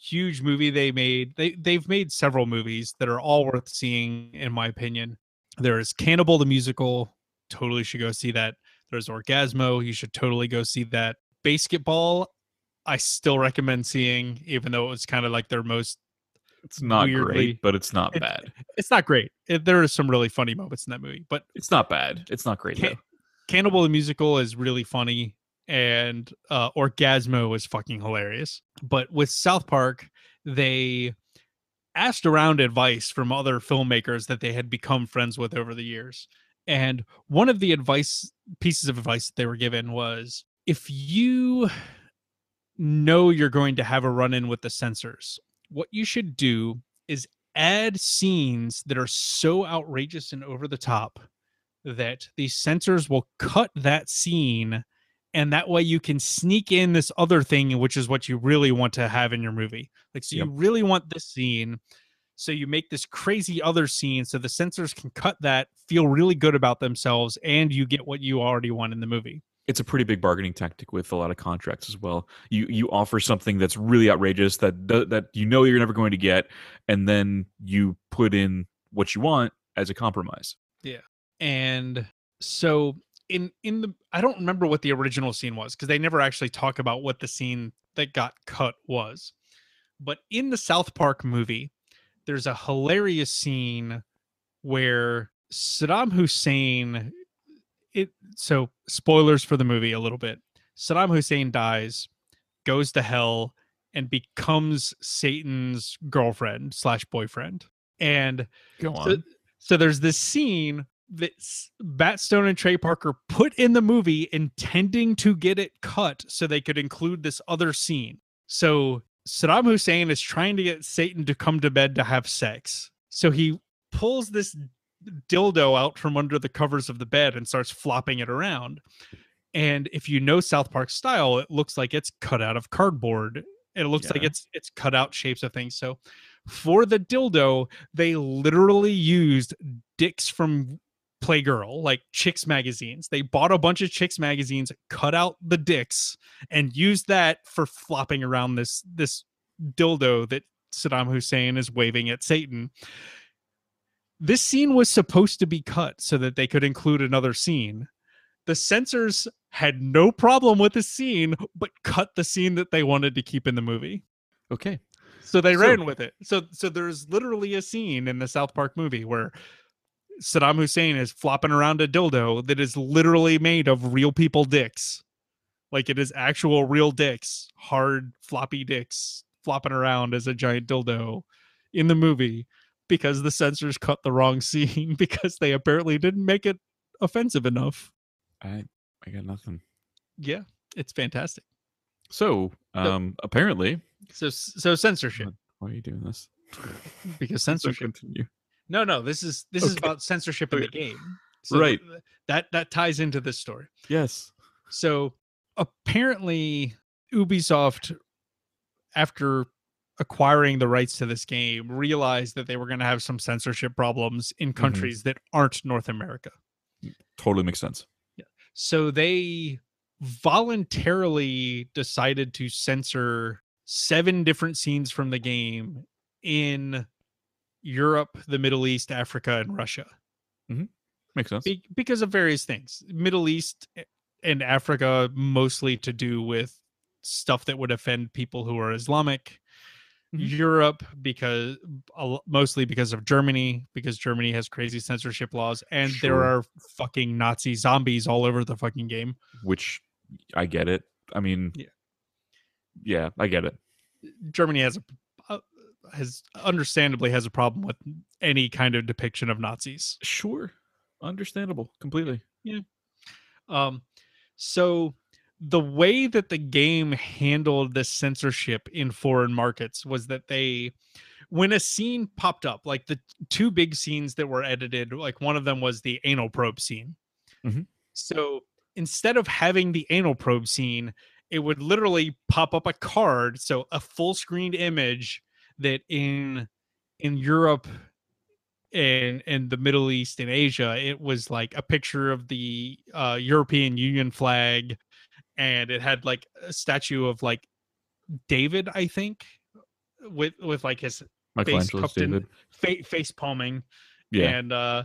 Speaker 1: huge movie they made. They they've made several movies that are all worth seeing in my opinion. There's Cannibal the musical, totally should go see that. There's Orgazmo, you should totally go see that. Basketball, I still recommend seeing even though it was kind of like their most
Speaker 2: It's not
Speaker 1: weirdly-
Speaker 2: great, but it's not
Speaker 1: it-
Speaker 2: bad.
Speaker 1: it's not great. It, there are some really funny moments in that movie, but
Speaker 2: It's not bad. It's not great
Speaker 1: Ca-
Speaker 2: though.
Speaker 1: Cannibal the musical is really funny and uh Orgazmo is fucking hilarious. But with South Park, they asked around advice from other filmmakers that they had become friends with over the years. And one of the advice pieces of advice that they were given was if you know you're going to have a run in with the censors, what you should do is add scenes that are so outrageous and over the top that the censors will cut that scene and that way you can sneak in this other thing which is what you really want to have in your movie like so
Speaker 2: Yep.
Speaker 1: you really want this scene so you make this crazy other scene so the censors can cut that feel really good about themselves and you get what you already want in the movie
Speaker 2: It's a pretty big bargaining tactic with a lot of contracts as well. You you offer something that's really outrageous that that you know you're never going to get, and then you put in what you want as a compromise.
Speaker 1: And so in in the i don't remember what the original scene was because they never actually talk about what the scene that got cut was but in the south park movie there's a hilarious scene where saddam hussein it so spoilers for the movie a little bit saddam hussein dies goes to hell and becomes satan's girlfriend slash boyfriend and
Speaker 2: Go
Speaker 1: so, so there's this scene that S- Matt Stone and Trey Parker put in the movie intending to get it cut so they could include this other scene. So Saddam Hussein is trying to get Satan to come to bed to have sex. So he pulls this dildo out from under the covers of the bed and starts flopping it around. And if you know South Park style, it looks like it's cut out of cardboard. It looks like it's it's cut out shapes of things. So for the dildo, they literally used dicks from Playgirl, like chicks magazines. They bought a bunch of chicks magazines, cut out the dicks, and used that for flopping around this this dildo that Saddam Hussein is waving at Satan. This scene was supposed to be cut so that they could include another scene. The censors had no problem with the scene, but cut the scene that they wanted to keep in the movie.
Speaker 2: okay.
Speaker 1: So they
Speaker 2: So-
Speaker 1: ran with it. So so there's literally a scene in the South Park movie where Saddam Hussein is flopping around a dildo that is literally made of real people dicks. Like it is actual real dicks, hard floppy dicks flopping around as a giant dildo in the movie because the censors cut the wrong scene because they apparently didn't make it offensive enough.
Speaker 2: I I got nothing.
Speaker 1: Yeah, it's fantastic.
Speaker 2: So, um, apparently,
Speaker 1: So so censorship
Speaker 2: why are you doing this?
Speaker 1: because
Speaker 2: So
Speaker 1: censorship.
Speaker 2: continue.
Speaker 1: No, no, this is this is about censorship in the game. So
Speaker 2: Right.
Speaker 1: Uh, that that ties into this story.
Speaker 2: Yes.
Speaker 1: So apparently, Ubisoft, after acquiring the rights to this game, realized that they were going to have some censorship problems in mm-hmm. countries that aren't North America.
Speaker 2: Mm, totally makes sense. Yeah.
Speaker 1: So they voluntarily decided to censor seven different scenes from the game in Europe, the Middle East, Africa, and Russia.
Speaker 2: Makes sense.
Speaker 1: Be- because of various things. Middle East and Africa mostly to do with stuff that would offend people who are Islamic.
Speaker 2: Mhm.
Speaker 1: Europe because lo- mostly because of Germany because Germany has crazy censorship laws and there are fucking Nazi zombies all over the fucking game.
Speaker 2: Which I get it. I mean,
Speaker 1: Yeah.
Speaker 2: yeah, I get it.
Speaker 1: Germany has a uh, has understandably has a problem with any kind of depiction of Nazis.
Speaker 2: Sure. Understandable. Completely. Yeah.
Speaker 1: Um, so the way that the game handled the censorship in foreign markets was that they, when a scene popped up, like the two big scenes that were edited, like one of them was the anal probe scene.
Speaker 2: Mhm.
Speaker 1: So instead of having the anal probe scene, it would literally pop up a card, so a full screen image that in in Europe and and the Middle East and Asia, it was like a picture of the uh, European Union flag, and it had like a statue of like David, I think, with with like his cupped in- fa- face palming,
Speaker 2: Yeah.
Speaker 1: and uh,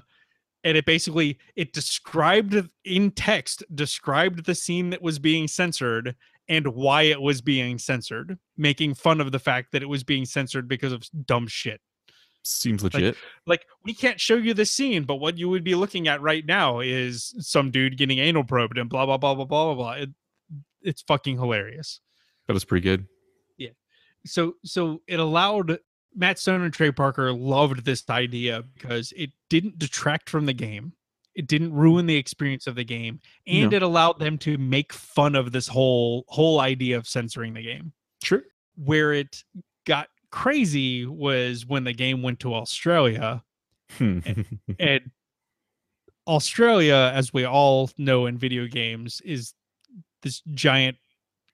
Speaker 1: and it basically it described in text described the scene that was being censored and why it was being censored, making fun of the fact that it was being censored because of dumb shit.
Speaker 2: Seems legit.
Speaker 1: like we can't show you the scene, but what you would be looking at right now is some dude getting anal probed and blah blah blah blah blah blah blah. It, it's fucking hilarious.
Speaker 2: that was pretty good. Yeah.
Speaker 1: So so it allowed Matt Stone and Trey Parker loved this idea because it didn't detract from the game. It didn't ruin the experience of the game, and
Speaker 2: No.
Speaker 1: it allowed them to make fun of this whole whole idea of censoring the game.
Speaker 2: Sure.
Speaker 1: Where it got crazy was when the game went to Australia
Speaker 2: Hmm.
Speaker 1: and Australia, as we all know in video games, is this giant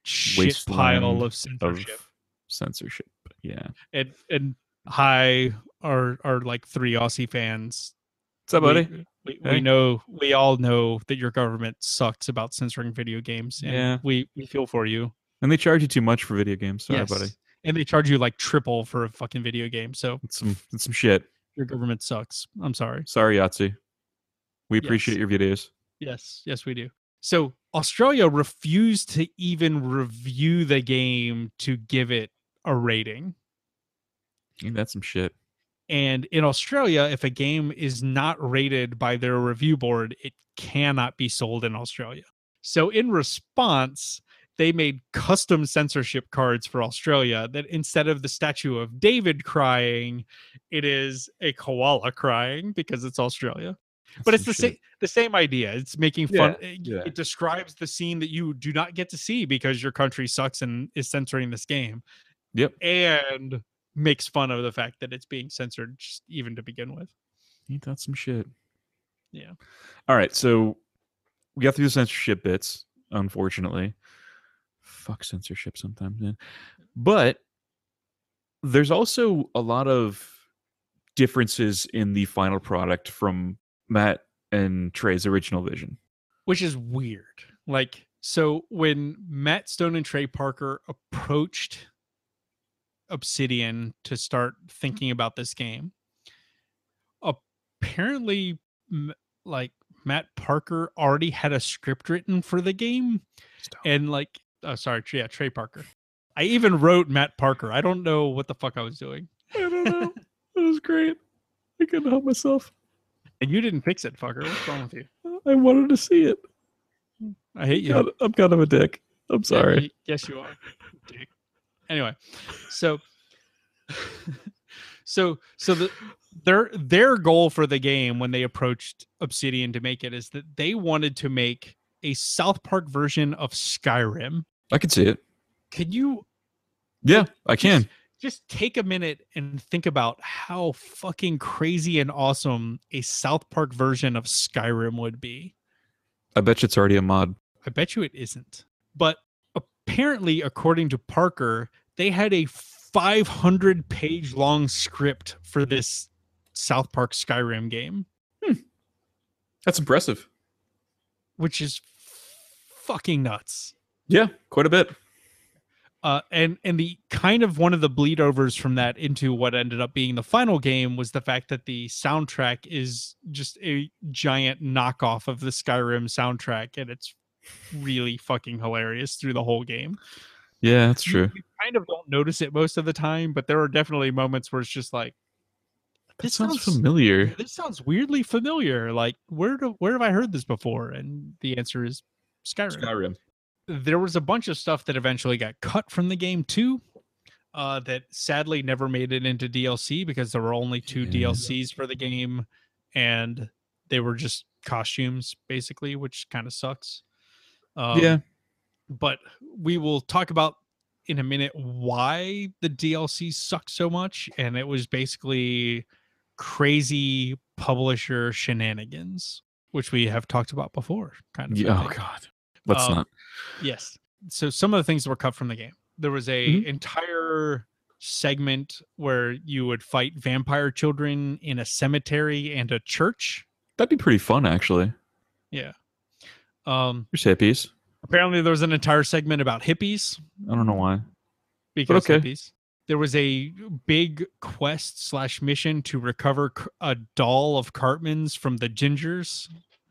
Speaker 1: shit pile
Speaker 2: Wasteland
Speaker 1: of
Speaker 2: of
Speaker 1: censorship.
Speaker 2: censorship. Yeah.
Speaker 1: And and hi, are are like three Aussie fans.
Speaker 2: What's up, buddy?
Speaker 1: We, we, we know we all know that your government sucks about censoring video games. And
Speaker 2: Yeah.
Speaker 1: we we feel for you.
Speaker 2: And they charge you too much for video games. Sorry,
Speaker 1: Yes.
Speaker 2: buddy.
Speaker 1: And they charge you like triple for a fucking video game. So
Speaker 2: It's some it's some shit.
Speaker 1: your government sucks. I'm sorry.
Speaker 2: Sorry, Yahtzee. We
Speaker 1: Yes.
Speaker 2: appreciate your videos.
Speaker 1: Yes, yes, we do. So Australia refused to even review the game to give it a rating.
Speaker 2: Ain't that some shit?
Speaker 1: And in Australia, if a game is not rated by their review board, it cannot be sold in Australia. So in response, they made custom censorship cards for Australia that instead of the statue of David crying, it is a koala crying because it's Australia. but it's the same the same idea. It's making fun.
Speaker 2: Yeah,
Speaker 1: it,
Speaker 2: yeah.
Speaker 1: it describes the scene that you do not get to see because your country sucks and is censoring this game.
Speaker 2: Yep.
Speaker 1: And makes fun of the fact that it's being censored just even to begin with.
Speaker 2: Ain't that some shit?
Speaker 1: Yeah.
Speaker 2: All right, so we got through the censorship bits, unfortunately. Fuck censorship sometimes, man. But there's also a lot of differences in the final product from Matt and Trey's original vision.
Speaker 1: Which is weird. Like so when Matt Stone and Trey Parker approached Obsidian to start mm-hmm. thinking about this game, apparently like Matt Parker already had a script written for the game and like oh sorry yeah trey parker i even wrote matt parker i don't know what the fuck i was doing
Speaker 2: I don't know. it was great. I couldn't help myself.
Speaker 1: and you didn't fix it fucker what's wrong with you
Speaker 2: I wanted to see it.
Speaker 1: i hate you
Speaker 2: God, I'm kind of a dick. I'm sorry.
Speaker 1: yes you are dick. Anyway so So so the their their goal for the game when they approached Obsidian to make it is that they wanted to make a South Park version of Skyrim.
Speaker 2: I could see it.
Speaker 1: Can you
Speaker 2: Yeah, I can.
Speaker 1: just take a minute and think about how fucking crazy and awesome a South Park version of Skyrim would be?
Speaker 2: I bet you it's already a mod.
Speaker 1: I bet you it isn't. But apparently, according to Parker, they had a 500 page long script for this South Park Skyrim game,
Speaker 2: That's impressive.
Speaker 1: which is fucking nuts.
Speaker 2: Yeah, quite a bit.
Speaker 1: Uh, and and the kind of one of the bleed overs from that into what ended up being the final game was the fact that the soundtrack is just a giant knockoff of the Skyrim soundtrack, and it's really fucking hilarious through the whole game.
Speaker 2: Yeah, that's true.
Speaker 1: You, kind of don't notice it most of the time, but there are definitely moments where it's just like, this
Speaker 2: sounds
Speaker 1: sounds
Speaker 2: familiar.
Speaker 1: this sounds weirdly familiar. Like where do, where have I heard this before? And the answer is Skyrim
Speaker 2: Skyrim.
Speaker 1: there was a bunch of stuff that eventually got cut from the game too uh, that sadly never made it into DLC because there were only two
Speaker 2: Yeah.
Speaker 1: DLCs for the game and they were just costumes basically, which kind of sucks. Um,
Speaker 2: yeah,
Speaker 1: But we will talk about in a minute why the DLC sucked so much. And it was basically crazy publisher shenanigans, which we have talked about before. Kind of.
Speaker 2: Yeah. Oh god, let's
Speaker 1: Um,
Speaker 2: not.
Speaker 1: Yes. So some of the things that were cut from the game. There was a
Speaker 2: Mhm.
Speaker 1: entire segment where you would fight vampire children in a cemetery and a church.
Speaker 2: That'd be pretty fun, actually.
Speaker 1: Yeah. Um
Speaker 2: There's hippies.
Speaker 1: Apparently there was an entire segment about hippies
Speaker 2: I don't know why.
Speaker 1: because
Speaker 2: okay.
Speaker 1: hippies. There was a big quest slash mission to recover a doll of Cartman's from the Gingers.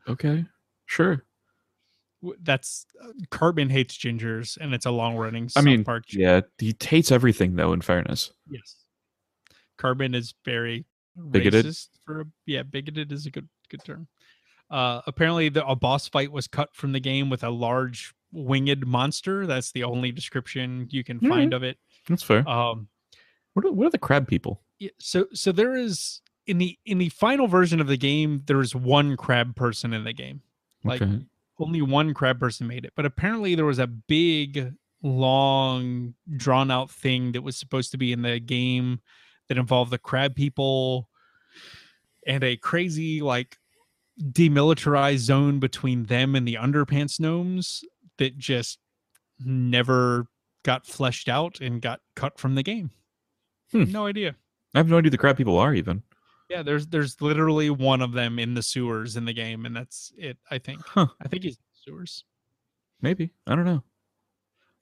Speaker 2: Okay, sure.
Speaker 1: That's uh, Cartman hates Gingers, and it's a long running.
Speaker 2: I
Speaker 1: South
Speaker 2: mean,
Speaker 1: Park
Speaker 2: yeah, he hates everything though. In fairness,
Speaker 1: Yes. Cartman is very
Speaker 2: Bigoted?
Speaker 1: racist for a, yeah, bigoted is a good good term. Uh apparently the a boss fight was cut from the game with a large winged monster. That's the only description you can
Speaker 2: Alright.
Speaker 1: find of it.
Speaker 2: that's fair.
Speaker 1: Um
Speaker 2: what, are, what are the crab people?
Speaker 1: yeah, so so there is in the in the final version of the game there is one crab person in the game. Like
Speaker 2: okay.
Speaker 1: only one crab person made it but apparently there was a big long drawn out thing that was supposed to be in the game that involved the crab people and a crazy like demilitarized zone between them and the underpants gnomes that just never got fleshed out and got cut from the game
Speaker 2: Hmm.
Speaker 1: no idea
Speaker 2: I have no idea who the crab people are even.
Speaker 1: yeah there's there's literally one of them in the sewers in the game and that's it i think
Speaker 2: Huh?
Speaker 1: i think he's in the sewers
Speaker 2: Maybe I don't know.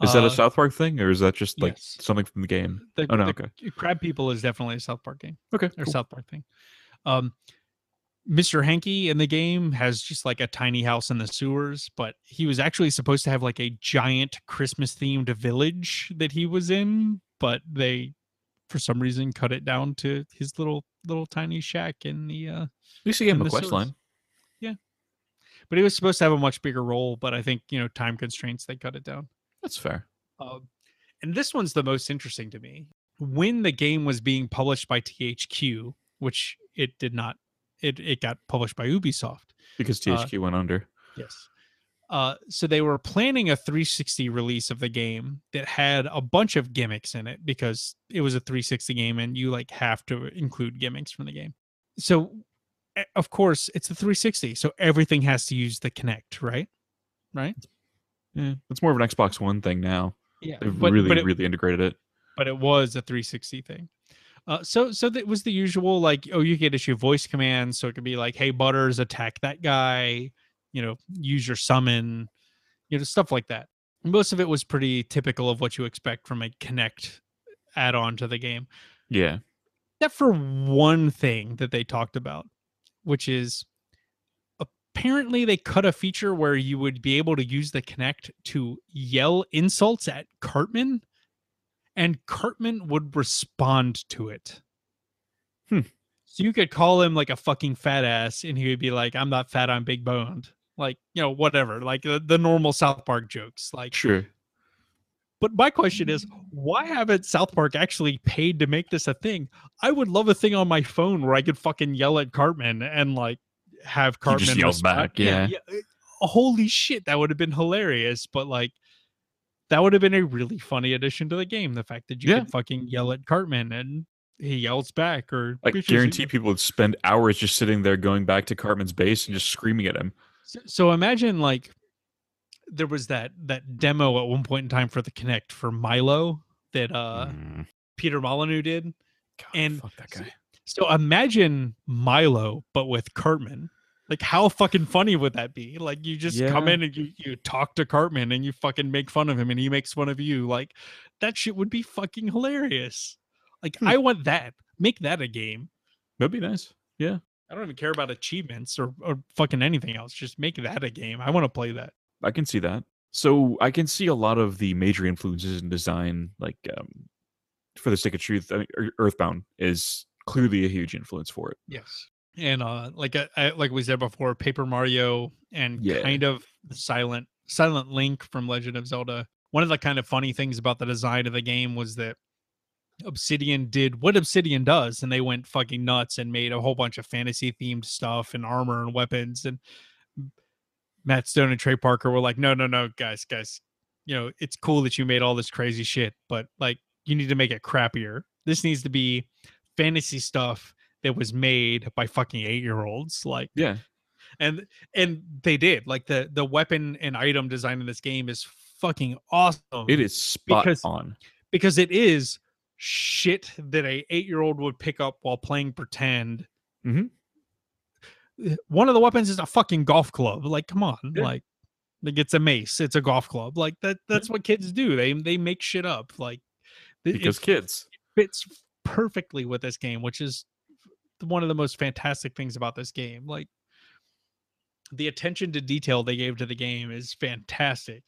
Speaker 2: Is that
Speaker 1: Uh,
Speaker 2: a South Park thing, or is that just like
Speaker 1: yes.
Speaker 2: something from the game?
Speaker 1: The,
Speaker 2: Oh, no,
Speaker 1: the
Speaker 2: okay.
Speaker 1: Crab People is definitely a South Park game
Speaker 2: Okay,
Speaker 1: or
Speaker 2: cool.
Speaker 1: South Park thing. Um, Mr. Hanky in the game has just like a tiny house in the sewers, but he was actually supposed to have like a giant Christmas themed village that he was in, but they, for some reason, cut it down to his little little tiny shack in the. uh
Speaker 2: At least you gave
Speaker 1: in
Speaker 2: him a quest
Speaker 1: sewers.
Speaker 2: line. Yeah.
Speaker 1: But he was supposed to have a much bigger role, but I think you know time constraints they cut it down.
Speaker 2: That's fair.
Speaker 1: Um, and this one's the most interesting to me. When the game was being published by THQ, which it did not, it, it got published by Ubisoft.
Speaker 2: Because
Speaker 1: Uh,
Speaker 2: THQ went under.
Speaker 1: Yes. Uh, so they were planning a 360 release of the game that had a bunch of gimmicks in it because it was a 360 game and you like have to include gimmicks from the game. So, of course, it's a 360, so everything has to use the Kinect, right? Right?
Speaker 2: Yeah, it's more of an Xbox One thing now.
Speaker 1: Yeah.
Speaker 2: They've
Speaker 1: but,
Speaker 2: really,
Speaker 1: but it,
Speaker 2: really integrated it.
Speaker 1: but it was a 360 thing. Uh, so so that was the usual like oh you could issue voice commands so it could be like hey butters attack that guy you know use your summon you know stuff like that. Most of it was pretty typical of what you expect from a Kinect add-on to the game.
Speaker 2: Yeah.
Speaker 1: except for one thing that they talked about which is apparently they cut a feature where you would be able to use the Kinect to yell insults at cartman and cartman would respond to it
Speaker 2: Hmm.
Speaker 1: so you could call him like a fucking fat ass and he would be like i'm not fat i'm big boned like you know whatever like the, the normal south park jokes like
Speaker 2: Sure.
Speaker 1: But my question is, why haven't South Park actually paid to make this a thing? I would love a thing on my phone where I could fucking yell at Cartman and like have Cartman respond.
Speaker 2: back. Yeah.
Speaker 1: uh, Holy shit, that would have been hilarious. But like, that would have been a really funny addition to the game. The fact that you
Speaker 2: Yeah.
Speaker 1: could fucking yell at Cartman and he yells back, or
Speaker 2: Like
Speaker 1: "Bitches,
Speaker 2: guarantee people would spend hours just sitting there going back to Cartman's base and just screaming at him.
Speaker 1: So, so imagine like there was that that demo at one point in time for the Kinect for Milo that uh
Speaker 2: Mm,
Speaker 1: Peter Molyneux did.
Speaker 2: God,
Speaker 1: and
Speaker 2: fuck that guy.
Speaker 1: So imagine Milo but with Cartman. Like how fucking funny would that be? Like you just come in and you you talk to Cartman and you fucking make fun of him and he makes fun of you. Like that shit would be fucking hilarious. Like
Speaker 2: Hmm.
Speaker 1: I want that. Make that a game.
Speaker 2: That'd be nice. Yeah.
Speaker 1: I don't even care about achievements or, or fucking anything else. Just make that a game. I want to play that.
Speaker 2: I can see that. So I can see a lot of the major influences in design, like um, for the Stick of Truth, I mean, Earthbound is clearly a huge influence for it.
Speaker 1: Yes. And uh like I, I like we said before, Paper Mario and
Speaker 2: Yeah.
Speaker 1: kind of silent Silent Link from Legend of Zelda. One of the kind of funny things about the design of the game was that Obsidian did what Obsidian does, and they went fucking nuts and made a whole bunch of fantasy themed stuff and armor and weapons. And Matt Stone and Trey Parker were like, no, no, no, guys, guys, you know, it's cool that you made all this crazy shit, but like you need to make it crappier. This needs to be fantasy stuff that was made by fucking eight year olds. Like
Speaker 2: Yeah.
Speaker 1: and and they did. Like the the weapon and item design in this game is fucking awesome.
Speaker 2: It is spot
Speaker 1: Because-
Speaker 2: on.
Speaker 1: because it is shit that a eight year old would pick up while playing pretend.
Speaker 2: Mhm.
Speaker 1: Uh, One of the weapons is a fucking golf club. Like, come on,
Speaker 2: Yeah.
Speaker 1: like, like it's a mace. It's a golf club. Like that. That's what kids do. They they make shit up. Like it- it
Speaker 2: Because kids.
Speaker 1: fits perfectly with this game, which is one of the most fantastic things about this game. Like the attention to detail they gave to the game is fantastic.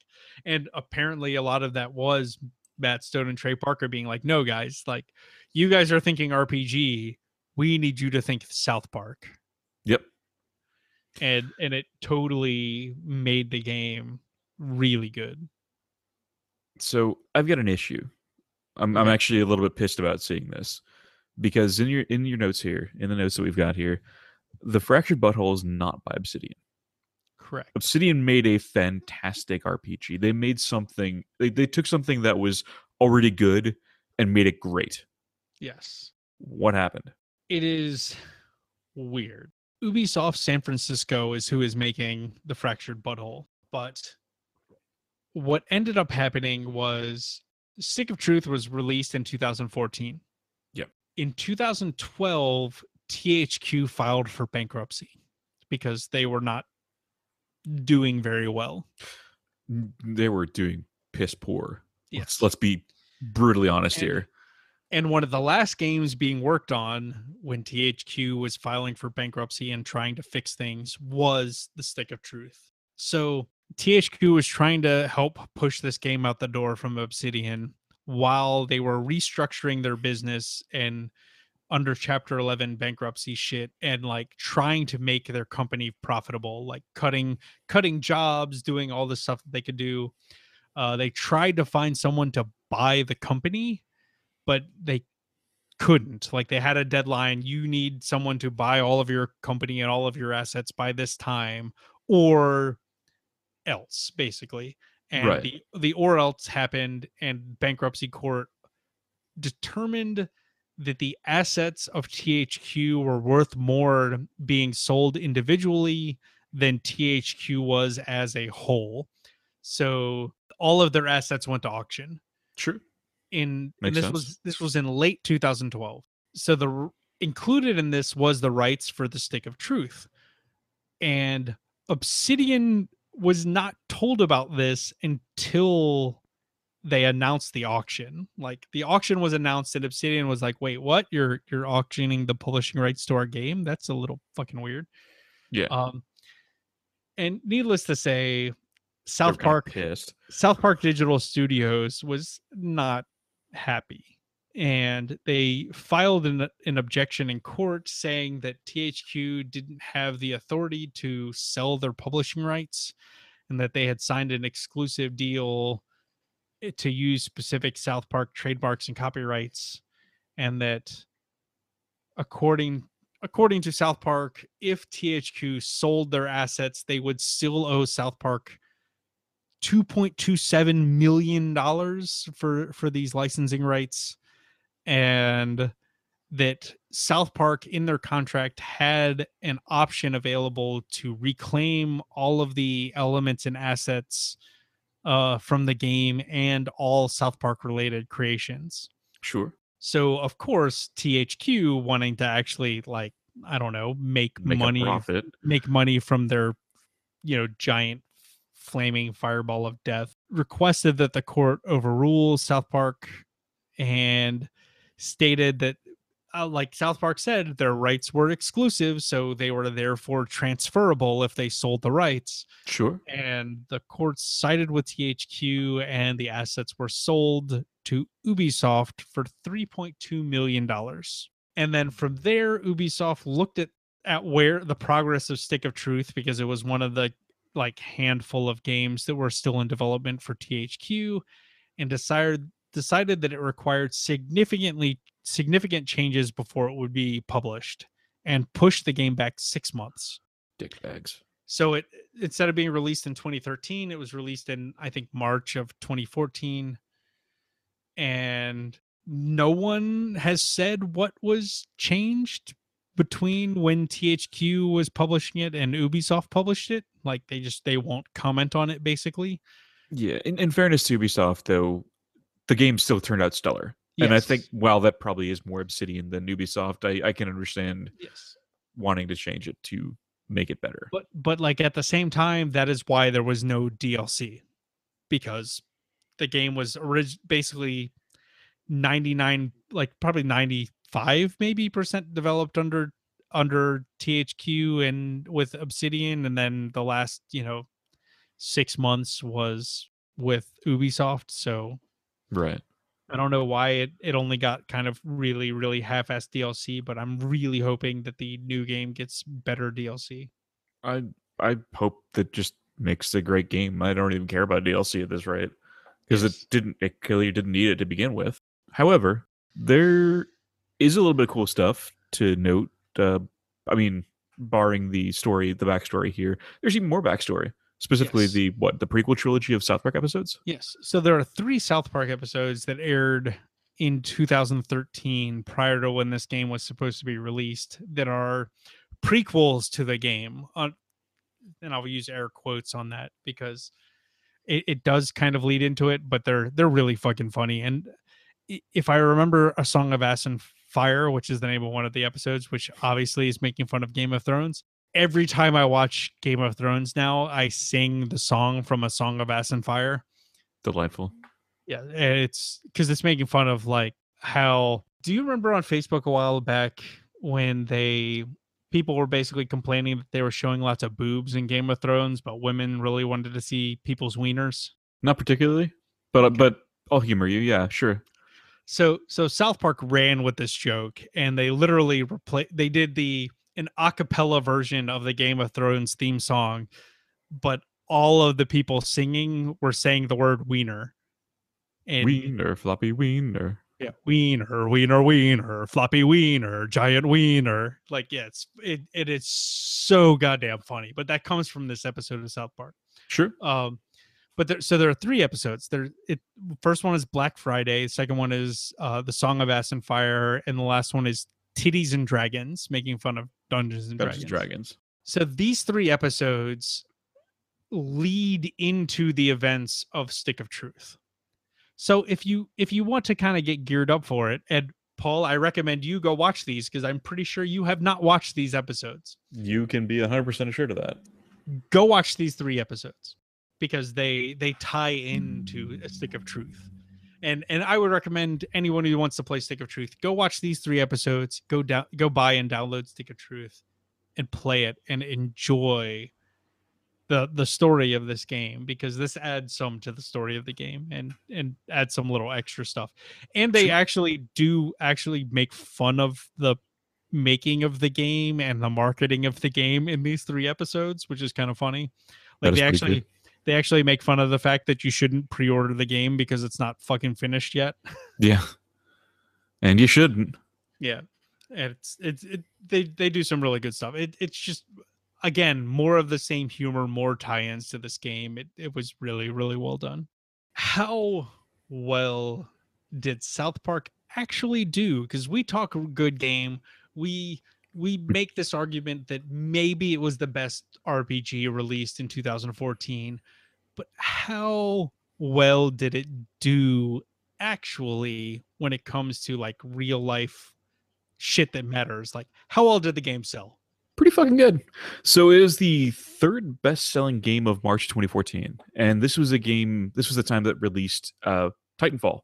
Speaker 1: And apparently a lot of that was Matt Stone and Trey Parker being like, no, guys, like you guys are thinking RPG. We need you to think South Park.
Speaker 2: Yep.
Speaker 1: And and it totally made the game really good.
Speaker 2: So I've got an issue. I'm, I'm actually a little bit pissed about seeing this because in your in your notes here, in the notes that we've got here, the fractured butthole is not by Obsidian.
Speaker 1: Correct.
Speaker 2: Obsidian made a fantastic RPG. They made something. They, they took something that was already good and made it great.
Speaker 1: Yes.
Speaker 2: What happened?
Speaker 1: it is weird. Ubisoft San Francisco is who is making the fractured butthole, but what ended up happening was Stick of Truth was released in 2014. In 2012, THQ filed for bankruptcy because they were not doing very well.
Speaker 2: They were doing piss poor.
Speaker 1: Yes.
Speaker 2: Let's let's be brutally honest
Speaker 1: And-
Speaker 2: here.
Speaker 1: and one of the last games being worked on when THQ was filing for bankruptcy and trying to fix things was the Stick of Truth. So THQ was trying to help push this game out the door from Obsidian while they were restructuring their business and under chapter 11 bankruptcy shit and like trying to make their company profitable like cutting cutting jobs doing all the stuff that they could do uh, they tried to find someone to buy the company but they couldn't. Like they had a deadline you need someone to buy all of your company and all of your assets by this time or else basically and
Speaker 2: Right.
Speaker 1: the the or else happened and bankruptcy court determined that the assets of THQ were worth more being sold individually than THQ was as a whole so all of their assets went to auction
Speaker 2: True.
Speaker 1: in
Speaker 2: Makes
Speaker 1: and this
Speaker 2: sense.
Speaker 1: was this was in late 2012 so the included in this was the rights for the stick of truth and obsidian was not told about this until they announced the auction like the auction was announced and obsidian was like wait what you're you're auctioning the publishing rights to our game that's a little fucking weird
Speaker 2: Yeah.
Speaker 1: um and needless to say south park. South Park Digital Studios was not happy. And they filed an, an objection in court saying that THQ didn't have the authority to sell their publishing rights and that they had signed an exclusive deal eh, to use specific South Park trademarks and copyrights, and that according according to South Park, if THQ sold their assets, they would still owe South Park 2.27 million dollars for for these licensing rights and that South Park in their contract had an option available to reclaim all of the elements and assets uh, from the game and all South Park related creations.
Speaker 2: Sure.
Speaker 1: So of course THQ wanting to actually like I don't know make,
Speaker 2: Make
Speaker 1: money
Speaker 2: profit.
Speaker 1: make money from their you know giant flaming fireball of death requested that the court overrule South Park and stated that uh, like South Park said their rights were exclusive so they were therefore transferable if they sold the rights
Speaker 2: Sure.
Speaker 1: and the courts sided with THQ and the assets were sold to Ubisoft for 3.2 million dollars. And then from there Ubisoft looked at at where the progress of Stick of Truth because it was one of the like handful of games that were still in development for THQ and decided decided that it required significantly significant changes before it would be published and pushed the game back 6 months.
Speaker 2: Dick bags.
Speaker 1: So it instead of being released in 2013, it was released in I think March of 2014. And no one has said what was changed between when THQ was publishing it and Ubisoft published it. Like they just they won't comment on it basically.
Speaker 2: Yeah. In, in fairness to Ubisoft, though, the game still turned out stellar. And I think while that probably is more Obsidian than Ubisoft, I, I can understand
Speaker 1: yes.
Speaker 2: wanting to change it to make it better.
Speaker 1: But but like at the same time, that is why there was no DLC because the game was orig- basically 99 like probably 95 maybe percent developed under under THQ and with Obsidian and then the last, you know, 6 months was with Ubisoft, so
Speaker 2: Right.
Speaker 1: I don't know why it, it only got kind of really, really half-assed DLC, but I'm really hoping that the new game gets better DLC.
Speaker 2: I I hope that just makes a great game. I don't even care about DLC at this rate because
Speaker 1: Yes.
Speaker 2: it didn't. It clearly didn't need it to begin with. However, there is a little bit of cool stuff to note. Uh, I mean, barring the story, the backstory here, there's even more backstory. Specifically,
Speaker 1: Yes.
Speaker 2: the what the prequel trilogy of South Park episodes.
Speaker 1: Yes. So there are three South Park episodes that aired in 2013 prior to when this game was supposed to be released that are prequels to the game. On and I'll use air quotes on that because it, it does kind of lead into it, but they're they're really fucking funny. And if I remember a song of Ass and Fire, which is the name of one of the episodes, which obviously is making fun of Game of Thrones. Every time I watch Game of Thrones now, I sing the song from a song of Ass and Fire.
Speaker 2: Delightful.
Speaker 1: Yeah, it's because it's making fun of like how. Do you remember on Facebook a while back when they people were basically complaining that they were showing lots of boobs in Game of Thrones, but women really wanted to see people's wieners?
Speaker 2: Not particularly, but uh,
Speaker 1: Okay.
Speaker 2: but I'll humor you. Yeah, sure.
Speaker 1: So so South Park ran with this joke, and they literally replaced. They did the an a cappella version of the Game of Thrones theme song, but all of the people singing were saying the word wiener. And
Speaker 2: wiener, floppy wiener.
Speaker 1: Yeah, wiener, wiener, wiener, floppy wiener, giant wiener. Like, yeah, it's it it is so goddamn funny. But that comes from this episode of South Park.
Speaker 2: Sure.
Speaker 1: Um, but there, so there are three episodes. There, it first one is Black Friday. Second one is uh, the Song of Ass and Fire, and the last one is Titties and Dragons, making fun of Dungeons and
Speaker 2: Dungeons
Speaker 1: Dragons.
Speaker 2: Dragons.
Speaker 1: So these three episodes lead into the events of Stick of Truth. So if you if you want to kind of get geared up for it, and Paul, I recommend you go watch these because I'm pretty sure you have not watched these episodes.
Speaker 2: You can be 100% assured of that.
Speaker 1: Go watch these three episodes because they they tie into a Stick of Truth. And and I would recommend anyone who wants to play Stick of Truth, go watch these three episodes, go down go buy and download Stick of Truth and play it and enjoy the the story of this game because this adds some to the story of the game and and add some little extra stuff. And they actually do actually make fun of the making of the game and the marketing of the game in these three episodes which is kind of funny. Like they actually
Speaker 2: good.
Speaker 1: They actually make fun of the fact that you shouldn't pre-order the game because it's not fucking finished yet.
Speaker 2: Yeah. And you shouldn't.
Speaker 1: Yeah, and it's it's it, they they do some really good stuff. It it's just again more of the same humor, more tie-ins to this game. It it was really really well done. How well did South Park actually do? Because we talk a good game, we we make this argument that maybe it was the best RPG released in 2014, but how well did it do actually when it comes to like real life shit that matters? Like, how well did the game sell?
Speaker 2: Pretty fucking good. So it is the third best-selling game of March 2014, and this was a game. This was the time that released uh, Titanfall,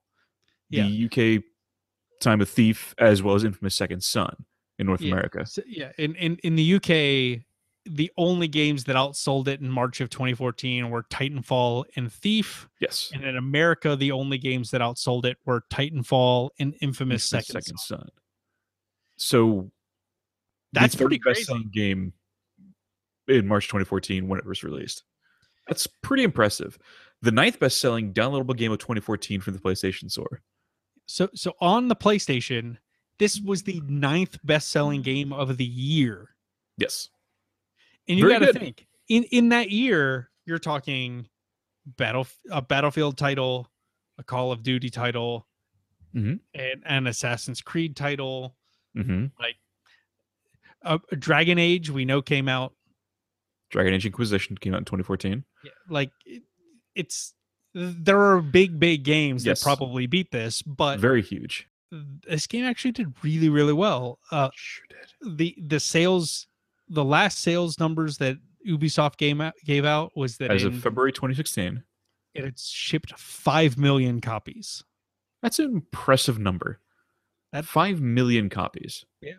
Speaker 1: Yeah.
Speaker 2: the UK time of Thief, as well as Infamous Second Son in North
Speaker 1: Yeah.
Speaker 2: America.
Speaker 1: So, yeah, in, in in the UK, the only games that outsold it in March of 2014 were Titanfall and Thief,
Speaker 2: Yes,
Speaker 1: and in America, the only games that outsold it were Titanfall and Infamous,
Speaker 2: Infamous
Speaker 1: Second. Son.
Speaker 2: Son. So
Speaker 1: That's pretty crazy.
Speaker 2: game in March 2014 when it was released. That's pretty impressive. The ninth best-selling downloadable game of 2014 from the PlayStation Store.
Speaker 1: So so on the PlayStation, this was the ninth best-selling game of the year.
Speaker 2: Yes,
Speaker 1: And you got to think in in that year, you're talking battle a Battlefield title, a Call of Duty title,
Speaker 2: Mhm.
Speaker 1: and an Assassin's Creed title,
Speaker 2: hmm
Speaker 1: a, a Dragon Age. We know came out.
Speaker 2: Dragon Age Inquisition came out in 2014.
Speaker 1: Yeah, Like it, it's there are big big games
Speaker 2: Yes.
Speaker 1: that probably beat this, but
Speaker 2: Very huge.
Speaker 1: this game actually did really really well. Uh,
Speaker 2: Sure did.
Speaker 1: the the sales, the last sales numbers that Ubisoft game out, gave out was that
Speaker 2: As
Speaker 1: in,
Speaker 2: of February 2016,
Speaker 1: it had shipped five million copies.
Speaker 2: that's an impressive number.
Speaker 1: That-
Speaker 2: Five million copies.
Speaker 1: Yeah,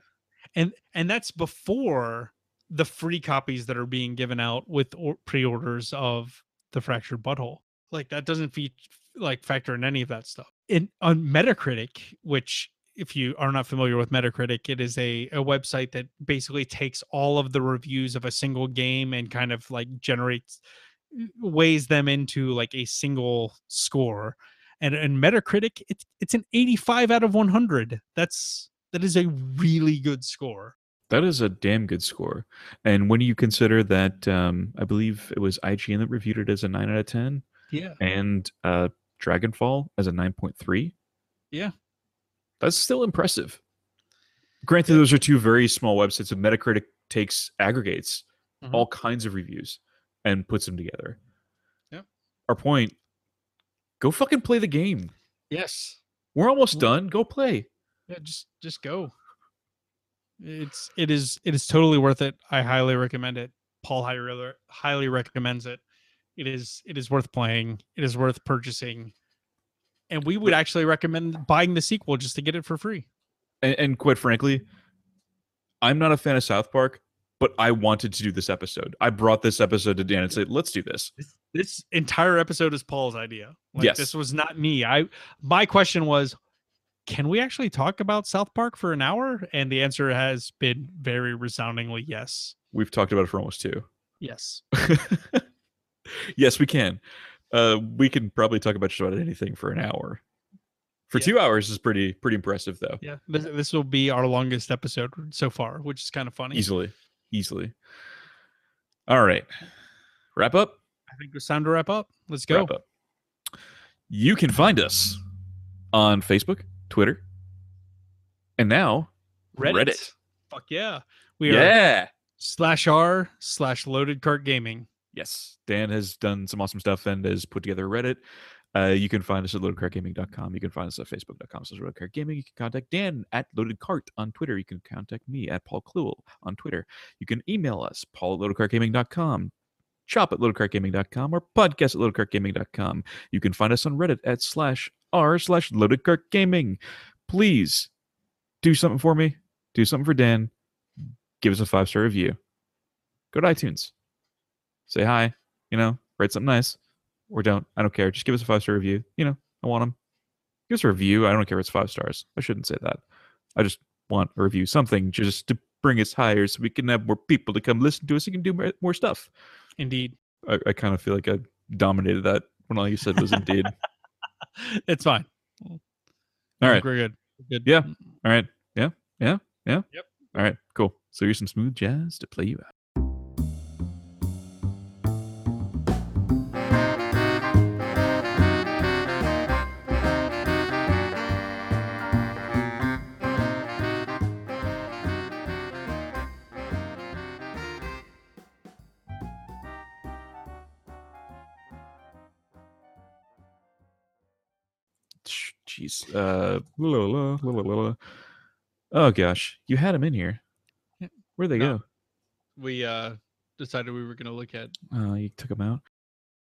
Speaker 1: and and that's before the free copies that are being given out with or- pre-orders of the Fractured But Whole like that doesn't feed like factor in any of that stuff in on metacritic which if you are not familiar with metacritic it is a, a website that basically takes all of the reviews of a single game and kind of like generates weighs them into like a single score and in metacritic it's it's an 85 out of 100 that's that is a really good score
Speaker 2: That is a damn good score. And when you consider that, um, I believe it was IGN that reviewed it as a 9 out of 10
Speaker 1: yeah
Speaker 2: and uh, Dragonfall as a 9.3.
Speaker 1: Yeah.
Speaker 2: That's still impressive. Granted, those are two very small websites, and Metacritic takes aggregates
Speaker 1: Mhm.
Speaker 2: all kinds of reviews and puts them together.
Speaker 1: Yeah.
Speaker 2: Our point go fucking play the game.
Speaker 1: yes
Speaker 2: We're almost done. Go play.
Speaker 1: yeah just just go it's it is it is totally worth it i highly recommend it paul highly highly recommends it it is it is worth playing it is worth purchasing and we would actually recommend buying the sequel just to get it for free
Speaker 2: And, and quite frankly, I'm not a fan of South Park, but I wanted to do this episode. I brought this episode to Dan and said, let's do this.
Speaker 1: this, this entire episode is paul's idea like
Speaker 2: Yes.
Speaker 1: this was not me i my question was can we actually talk about south park for an hour and the answer has been very resoundingly yes
Speaker 2: We've talked about it for almost two.
Speaker 1: yes
Speaker 2: yes, we can. Uh, we can probably talk about just about anything for an hour. For
Speaker 1: Yeah.
Speaker 2: two hours is pretty pretty impressive though.
Speaker 1: Yeah, this, this will be our longest episode so far, which is kind of funny.
Speaker 2: Easily, easily. All right, wrap up.
Speaker 1: I think it's time to wrap up. Let's go.
Speaker 2: Wrap up. You can find us on Facebook, Twitter, and now
Speaker 1: Reddit.
Speaker 2: Reddit.
Speaker 1: Fuck yeah. We are
Speaker 2: yeah.
Speaker 1: slash r slash loaded cart gaming.
Speaker 2: Yes, Dan has done some awesome stuff and has put together Reddit. Uh, you can find us at loadedcartgaming.com. You can find us at facebook.com slash loadedcartgaming. You can contact Dan at loadedcart on Twitter. You can contact me at Paul Kluel on Twitter. You can email us, paul at loadedcartgaming.com, shop at loadedcartgaming.com, or podcast at loadedcartgaming.com. You can find us on Reddit at slash r slash loadedcartgaming. Please do something for me. Do something for Dan. Give us a five-star review. Go to iTunes say hi, you know, write something nice, or don't. I don't care. Just give us a five star review. You know, I want them. Give us a review. I don't care if it's five stars. I shouldn't say that. I just want a review, something just to bring us higher, so we can have more people to come listen to us. and can do more, more stuff.
Speaker 1: Indeed.
Speaker 2: I, I kind of feel like I dominated that when all you said was indeed.
Speaker 1: it's fine.
Speaker 2: All right.
Speaker 1: We're good. We're good.
Speaker 2: Yeah. All right. Yeah. Yeah. Yeah.
Speaker 1: Yep.
Speaker 2: All right. Cool. So here's some smooth jazz to play you out. Uh, la, la, la. Oh gosh, you had them in here. Where'd they
Speaker 1: No.
Speaker 2: go?
Speaker 1: We uh decided we were gonna look at
Speaker 2: Oh, you took them out.